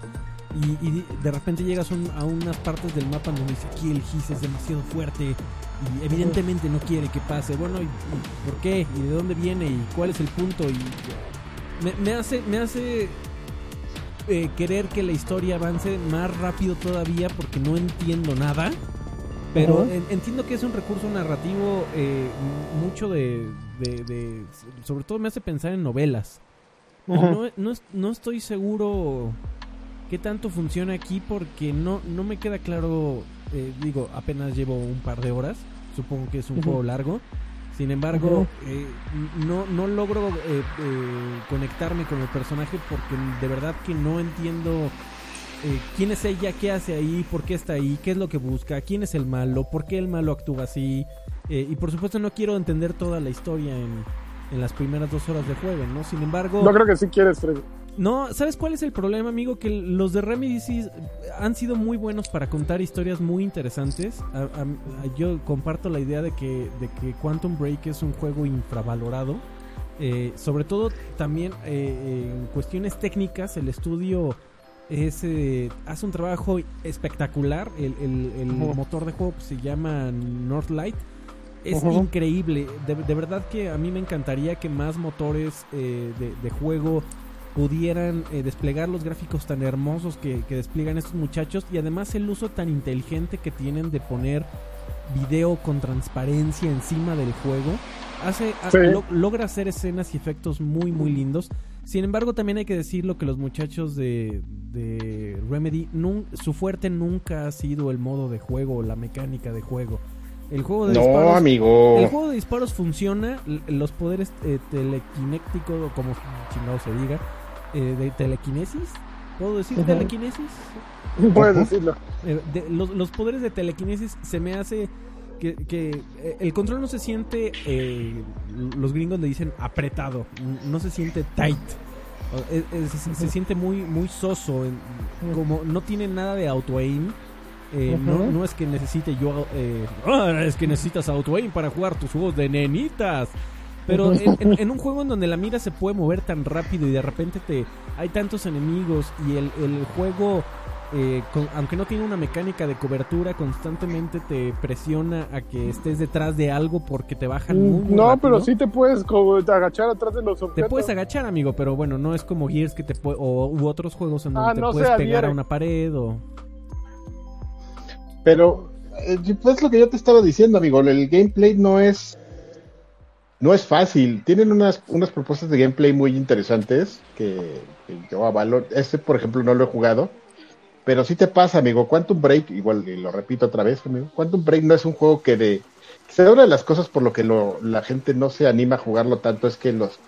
Y, de repente llegas a unas partes del mapa donde dice, aquí el GIS es demasiado fuerte, y evidentemente no quiere que pase. Bueno, ¿y, por qué? ¿Y de dónde viene? ¿Y cuál es el punto? Y me, hace, me hace eh, querer que la historia avance más rápido todavía porque no entiendo nada. Pero entiendo que es un recurso narrativo eh, mucho de, Sobre todo me hace pensar en novelas. no, no, estoy seguro qué tanto funciona aquí porque no, no me queda claro. Eh, digo, apenas llevo un par de horas. Supongo que es un juego largo. Sin embargo, eh, no, no logro conectarme con el personaje porque de verdad que no entiendo eh, quién es ella, qué hace ahí, por qué está ahí, qué es lo que busca, quién es el malo, por qué el malo actúa así. Eh, y por supuesto no quiero entender toda la historia en, en, las primeras dos horas de juego, ¿no? Sin embargo... No creo que sí quieres, Fred. No, ¿sabes cuál es el problema, amigo? Que los de Remedy sí han sido muy buenos para contar historias muy interesantes. yo comparto la idea de que, de que Quantum Break es un juego infravalorado. Eh, sobre todo también en cuestiones técnicas, el estudio es, eh, hace un trabajo espectacular. El, el, motor de juego se llama Northlight. Es increíble. De, verdad que a mí me encantaría que más motores eh, de, juego pudieran eh, desplegar los gráficos tan hermosos que, que despliegan estos muchachos y además el uso tan inteligente que tienen de poner video con transparencia encima del juego hace, hace- Sí. lo- logra hacer escenas y efectos muy muy lindos sin embargo también hay que decirlo que los muchachos de, de Remedy nun- su fuerte nunca ha sido el modo de juego o la mecánica de juego el juego de No, disparos amigo. el juego de disparos funciona, los poderes eh, telequinéticos, o como chingado se diga, eh, de telequinesis. ¿Puedo decir Ujú. telequinesis? Puedes decirlo. Eh, de- los, los poderes de telequinesis se me hace que, que, eh, el control no se siente, eh, los gringos le dicen apretado, no se siente tight. Es- se, se siente muy muy soso, como no tiene nada de auto aim. eh, no, no es que necesite yo, eh, "Ah, es que necesitas auto aim para jugar tus juegos de nenitas. Pero en, en- en un juego en donde la mira se puede mover tan rápido y de repente te hay tantos enemigos y el, el juego, eh, con- aunque no tiene una mecánica de cobertura, constantemente te presiona a que estés detrás de algo porque te bajan muy, muy No, rápido. pero sí te puedes como agachar atrás de los Te objetos. puedes agachar, amigo, pero bueno, no es como Gears que te puede, o u otros juegos en donde Ah, te no puedes pegar a una pared o... Pero eh, pues lo que yo te estaba diciendo, amigo, el gameplay no es no es fácil. Tienen unas unas propuestas de gameplay muy interesantes que, que yo avalo. Este, por ejemplo, no lo he jugado, pero sí te pasa, amigo. Quantum Break, igual y lo repito otra vez, amigo. Quantum Break no es un juego que de quizá una de las cosas por lo que lo, la gente no se anima a jugarlo tanto es que los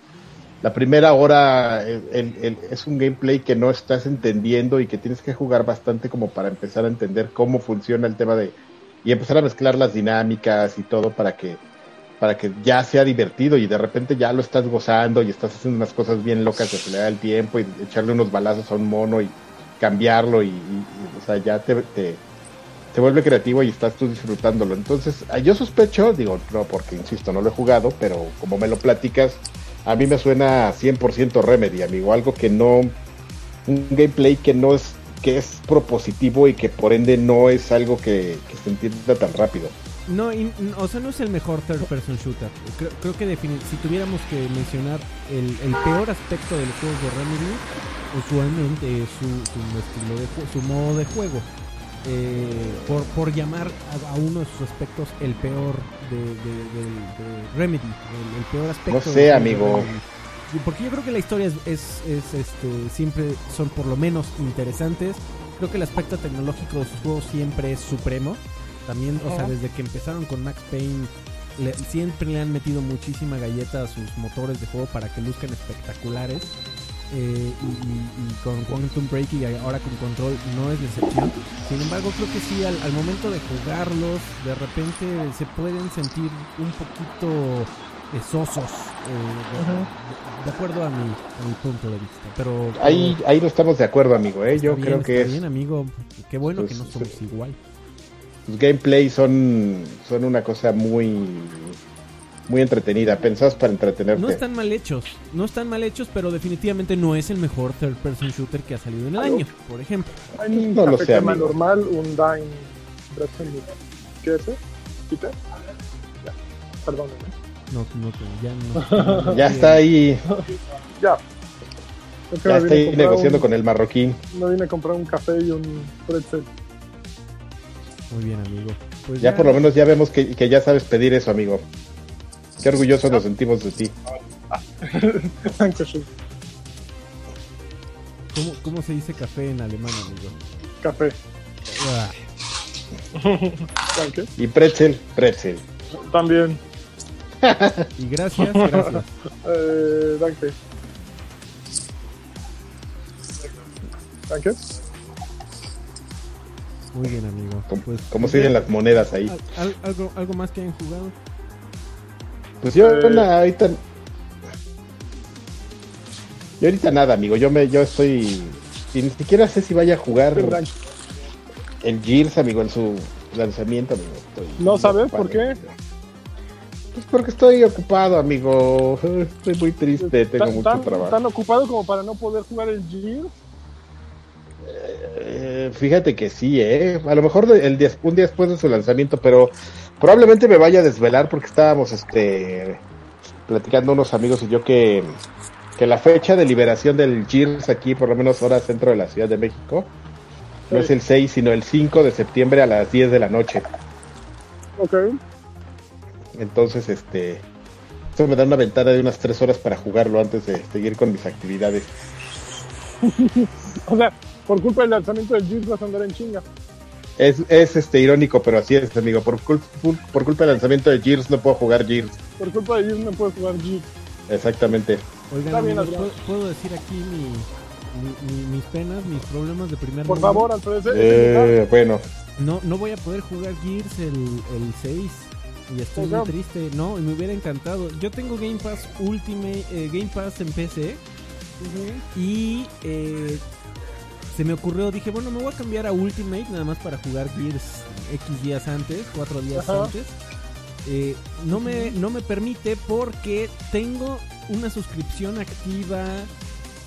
la primera hora es un gameplay que no estás entendiendo y que tienes que jugar bastante como para empezar a entender cómo funciona el tema de y empezar a mezclar las dinámicas y todo para que para que ya sea divertido y de repente ya lo estás gozando y estás haciendo unas cosas bien locas de acelerar el tiempo y echarle unos balazos a un mono y cambiarlo y, o sea ya te, te, te vuelve creativo y estás tú disfrutándolo entonces ah, yo sospecho digo no porque insisto no lo he jugado pero como me lo platicas a mí me suena 100% Remedy, amigo, algo que no, un gameplay que no es, que es propositivo y que por ende no es algo que, que se entienda tan rápido. No, o sea, no es el mejor third person shooter. Creo, creo que si tuviéramos que mencionar el, el peor aspecto del juego de Remedy, usualmente es su, su estilo de su modo de juego. Eh, por, por llamar a, a uno de sus aspectos el peor de, de- de- de Remedy, el, el peor aspecto. No sé, de amigo. Porque yo creo que la historia es, es, es, este, siempre son por lo menos interesantes. Creo que el aspecto tecnológico de sus juegos siempre es supremo. También, o sea, desde que empezaron con Max Payne, le- siempre le han metido muchísima galleta a sus motores de juego para que luzcan espectaculares. Eh, y, y- y con Quantum Break y ahora con Control no es la excepción. Sin embargo, creo que sí, al, al momento de jugarlos, de repente se pueden sentir un poquito eh, sosos, eh, de, de- de acuerdo a mi, a mi punto de vista. Pero Ahí, ahí no estamos de acuerdo, amigo, ¿eh? yo bien, creo que está es, bien, amigo. Qué bueno que no Pues, somos sí. igual. Los gameplays son, son una cosa muy, muy entretenida, pensados para entretenerte. No están mal hechos, no están mal hechos, pero definitivamente no es el mejor third person shooter que ha salido en el año, por ejemplo. Hay un No lo sé, normal, un Dime Breath ¿Qué es eso? ¿Quita? Ya, perdóname. No, no, ya no. Ya está ahí, Ya. Es que ya me está vine a ahí comprar negociando un- con el marroquín. Me vine a comprar un café y un pretzel. Muy bien, amigo. Pues Ya por lo menos ya vemos que, que ya sabes pedir eso, amigo. Qué orgullosos nos sentimos de ti. ¿Cómo, ¿Cómo se dice café en alemán, amigo? Café. Ah. Y pretzel, pretzel. También. y gracias, gracias. Eh, danke. Danke. Muy bien, amigo. ¿Cómo, Pues, cómo se dicen las monedas ahí? al- al- algo, ¿Algo más que hayan jugado? Pues yo Eh. ahorita. Yo ahorita nada, amigo. Yo me, yo estoy. Y ni siquiera sé si vaya a jugar el Gears, amigo, en su lanzamiento, amigo. Estoy ¿No sabes ocupado. por qué? Pues porque estoy ocupado, amigo. Estoy muy triste, tengo ¿Tan, mucho tan- trabajo. tan ocupado como para no poder jugar el Gears? Eh, fíjate que sí, ¿eh? A lo mejor de- el día- un día después de su lanzamiento, pero probablemente me vaya a desvelar porque estábamos este, platicando unos amigos y yo que, que la fecha de liberación del Gears aquí, por lo menos hora centro de la Ciudad de México, no es el 6, sino el 5 de septiembre a las 10 de la noche. Ok. Entonces, este, esto me da una ventana de unas 3 horas para jugarlo antes de seguir con mis actividades. O sea, por culpa del lanzamiento del Gears vas a andar en chinga. Es, es este irónico, pero así es, amigo. Por, cul- por, culpa del lanzamiento de Gears no puedo jugar Gears. Por culpa de Gears no puedes jugar Gears. Exactamente. Oigan, Está bien, amigos. ¿puedo, puedo decir aquí mi, mi- mi- mis penas, mis problemas de primer Por favor, Alfredo. Eh, bueno, No, no voy a poder jugar Gears el, el 6. Y estoy ¿Por muy triste. No, y me hubiera encantado. Yo tengo Game Pass Ultimate, eh, Game Pass en PC. Y eh, se me ocurrió, dije, bueno, me voy a cambiar a Ultimate nada más para jugar Gears X días antes, cuatro días Ajá. antes. Eh, no, me, no me permite porque tengo una suscripción activa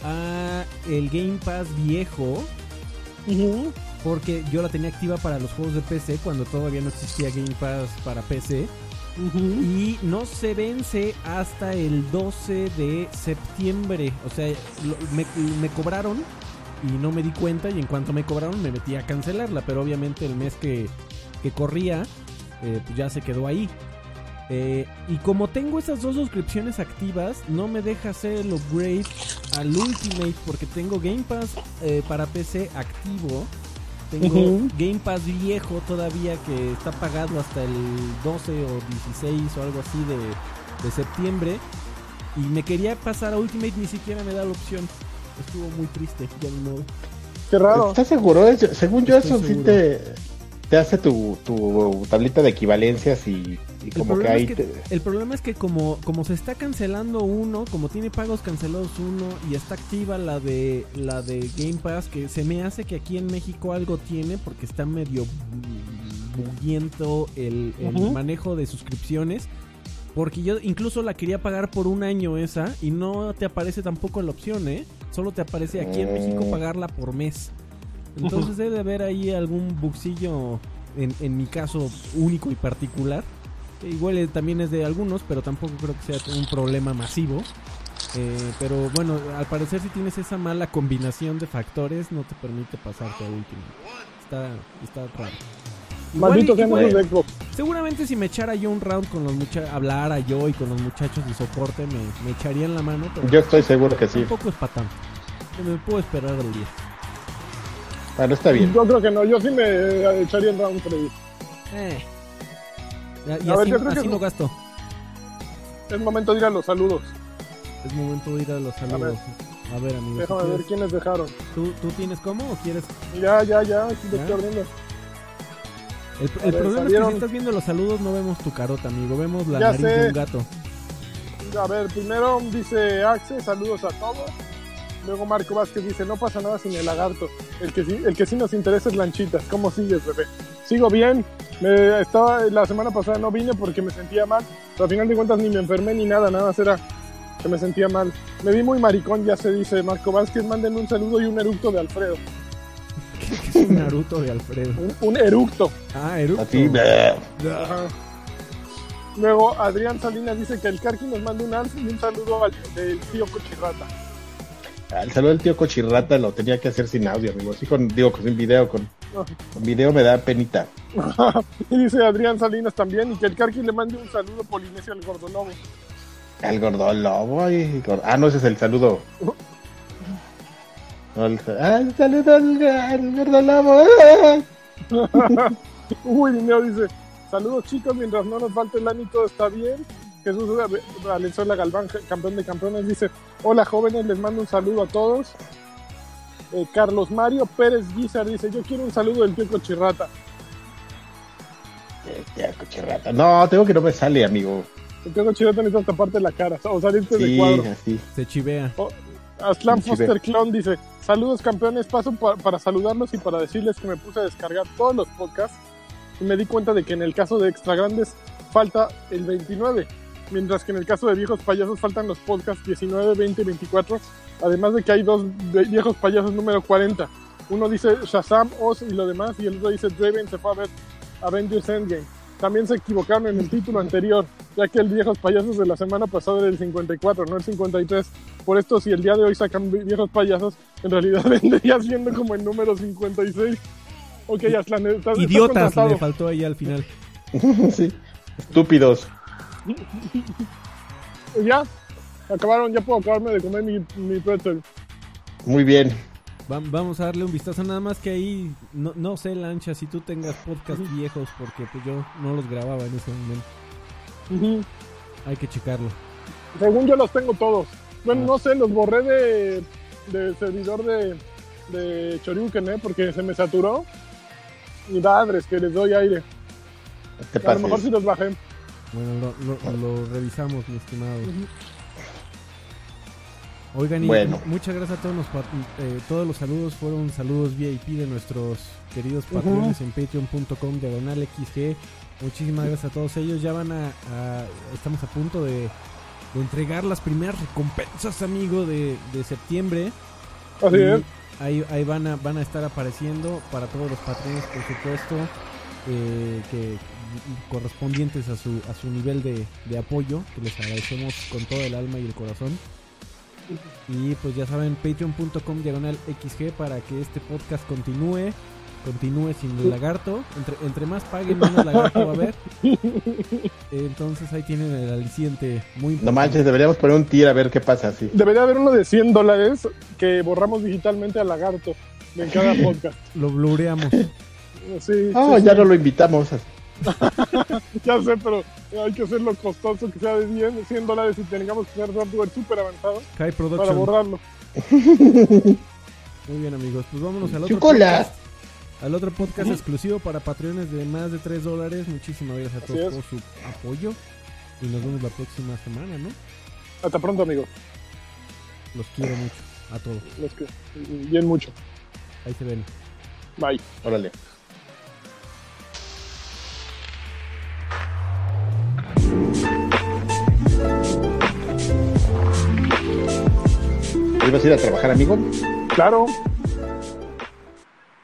a el Game Pass viejo. Porque yo la tenía activa para los juegos de PC cuando todavía no existía Game Pass para PC. Y no se vence hasta el 12 de septiembre. O sea, lo- me, me cobraron y no me di cuenta. Y en cuanto me cobraron, me metí a cancelarla. Pero obviamente el mes que, que corría, eh, pues ya se quedó ahí. Eh, y como tengo esas dos suscripciones activas, no me deja hacer el upgrade al Ultimate porque tengo Game Pass eh, para PC activo. Tengo. Game Pass viejo todavía que está pagado hasta el 12 o 16 o algo así de, de septiembre. Y me quería pasar a Ultimate, ni siquiera me da la opción. Estuvo muy triste, ya modo. Qué raro. ¿estás seguro? Según yo, Estoy eso sí seguro. te, te hace tu, tu tablita de equivalencias y, como que problema, ahí es que, te- el problema es que como, como se está cancelando uno, como tiene pagos cancelados uno y está activa la de la de Game Pass, que se me hace que aquí en México algo tiene porque está medio bu- buguiento el, manejo de suscripciones. Porque yo incluso la quería pagar por un año esa y no te aparece tampoco la opción, ¿eh? Solo te aparece aquí en México Mm. pagarla por mes. Entonces debe de haber ahí algún buxillo, en, en mi caso, único y particular. que Igual eh, también es de algunos, pero tampoco creo que sea un problema masivo. Eh, pero bueno, al parecer si tienes esa mala combinación de factores, no te permite pasarte a último. Está, está raro. Maldito y- esos de Xbox. Seguramente si me echara yo un round con los muchachos, hablara yo y con los muchachos de soporte, me, me echarían la mano, pero yo estoy seguro que sí. tampoco es tanto. Me puedo esperar al día. Bueno, está bien. Yo creo que no. Yo sí me eh, echaría en round Freddy. Eh. Ya- Y A ver, así, yo creo que así no. gasto. Es momento de ir a los saludos. Es momento de ir a los saludos. A ver, amigos. Déjame ver quiénes dejaron. ¿tú, ¿Tú tienes cómo o quieres? Ya, ya, ya. Aquí lo ¿Ya? estoy abriendo. El, el ver, problema es salieron- que si estás viendo los saludos no vemos tu carota, amigo. Vemos la Ya nariz sé. de un gato. A ver, primero dice Axe, saludos a todos. Luego Marco Vázquez dice, no pasa nada sin el lagarto. El que sí, el que sí nos interesa es Lanchitas. ¿Cómo sigues, bebé? Sigo bien. Me, estaba, la semana pasada no vine porque me sentía mal. Pero al final de cuentas ni me enfermé ni nada. Nada más era que me sentía mal. Me vi muy maricón, ya se dice Marco Vázquez. Manden un saludo y un eructo de Alfredo. ¿Qué es un Naruto de Alfredo? Un, un eructo. Ah, eructo. A ti. Luego Adrián Salinas dice que el Carqui nos manda un alf y un saludo al del tío Cochirrata. el saludo del tío Cochirrata lo tenía que hacer sin audio, amigo. Así con, digo, con video. Con, con video me da penita. y dice Adrián Salinas también, y que el Carqui le mande un saludo polinesio al gordolobo. Al gordón lobo. ay, gor- Ah, no, ese es el saludo. Al, al ah. Uy, Dineo dice, saludos chicos, mientras no nos falte el año todo está bien. Jesús Valenzuela Galván, campeón de campeones, dice, hola jóvenes, les mando un saludo a todos. Eh, Carlos Mario Pérez Guizar dice, yo quiero un saludo del tío Cochirrata. Eh, tío Cochirrata. No, tengo que no me sale, amigo. El tío Cochirrata necesita taparte la cara, o salirte de Sí, cuadro. así. Se chivea. Aslan Sí, Foster. Clon dice, saludos campeones, paso pa- para saludarlos y para decirles que me puse a descargar todos los podcasts y me di cuenta de que en el caso de Extra Grandes falta el 29, mientras que en el caso de Viejos Payasos faltan los podcasts 19, 20 y 24, además de que hay dos Viejos Payasos número 40. Uno dice Shazam, Oz y lo demás, y el otro dice Draven se fue a ver Avengers Endgame. También se equivocaron en el título anterior. ya que el viejos payasos de la semana pasada era el 54, no el 53. Por esto, si el día de hoy sacan viejos payasos, en realidad vendría siendo como el número 56. Ok, Aslan, estás, Idiotas estás le faltó ahí al final. sí. Estúpidos. Ya, acabaron, ya puedo acabarme de comer mi, mi pretzel. Muy bien. Va- vamos a darle un vistazo nada más que ahí no, no sé lancha si tú tengas podcast viejos porque pues yo no los grababa en ese momento hay que checarlo Según yo los tengo todos. Bueno, Ah. no sé, los borré de del servidor de, de Choryuken, ¿eh? Porque se me saturó. Y madres, que les doy aire. A lo mejor sí los bajé. bueno lo, lo- lo revisamos mi estimado oigan y Bueno. muchas gracias a todos los eh, todos los saludos fueron saludos VIP de nuestros queridos patrones en patreon.com diagonal xg muchísimas gracias a todos ellos ya van a, a- estamos a punto de, de entregar las primeras recompensas amigo de, de septiembre Así Y es. Ahí, ahí van, a, van a estar apareciendo para todos los patrones, por supuesto, eh, que correspondientes a su, a su nivel de, de apoyo, que les agradecemos con todo el alma y el corazón. Y pues ya saben, patreon.com diagonal XG para que este podcast continúe, continúe sin el lagarto. Entre, entre más paguen, menos lagarto va a haber. Entonces ahí tienen el aliciente muy No manches, deberíamos poner un tier a ver qué pasa así. Debería haber uno de 100 dólares que borramos digitalmente al lagarto en cada podcast. Lo blureamos. Sí, Ah, sí, ya sí. no lo invitamos. Ya sé, pero hay que hacerlo costoso, que sea de 10, 100 dólares y tengamos que hacer software súper avanzado High para borrarlo. Muy bien amigos, pues vámonos al otro podcast. Al otro podcast exclusivo para patreones de más de 3 dólares. Muchísimas gracias a Así todos es. por su apoyo. Y nos vemos la próxima semana, ¿no? Hasta pronto, amigos. Los quiero mucho. A todos. Los que bien mucho. Ahí se ven. Bye. Órale. ¿Ibas a ir a trabajar, amigo? Claro,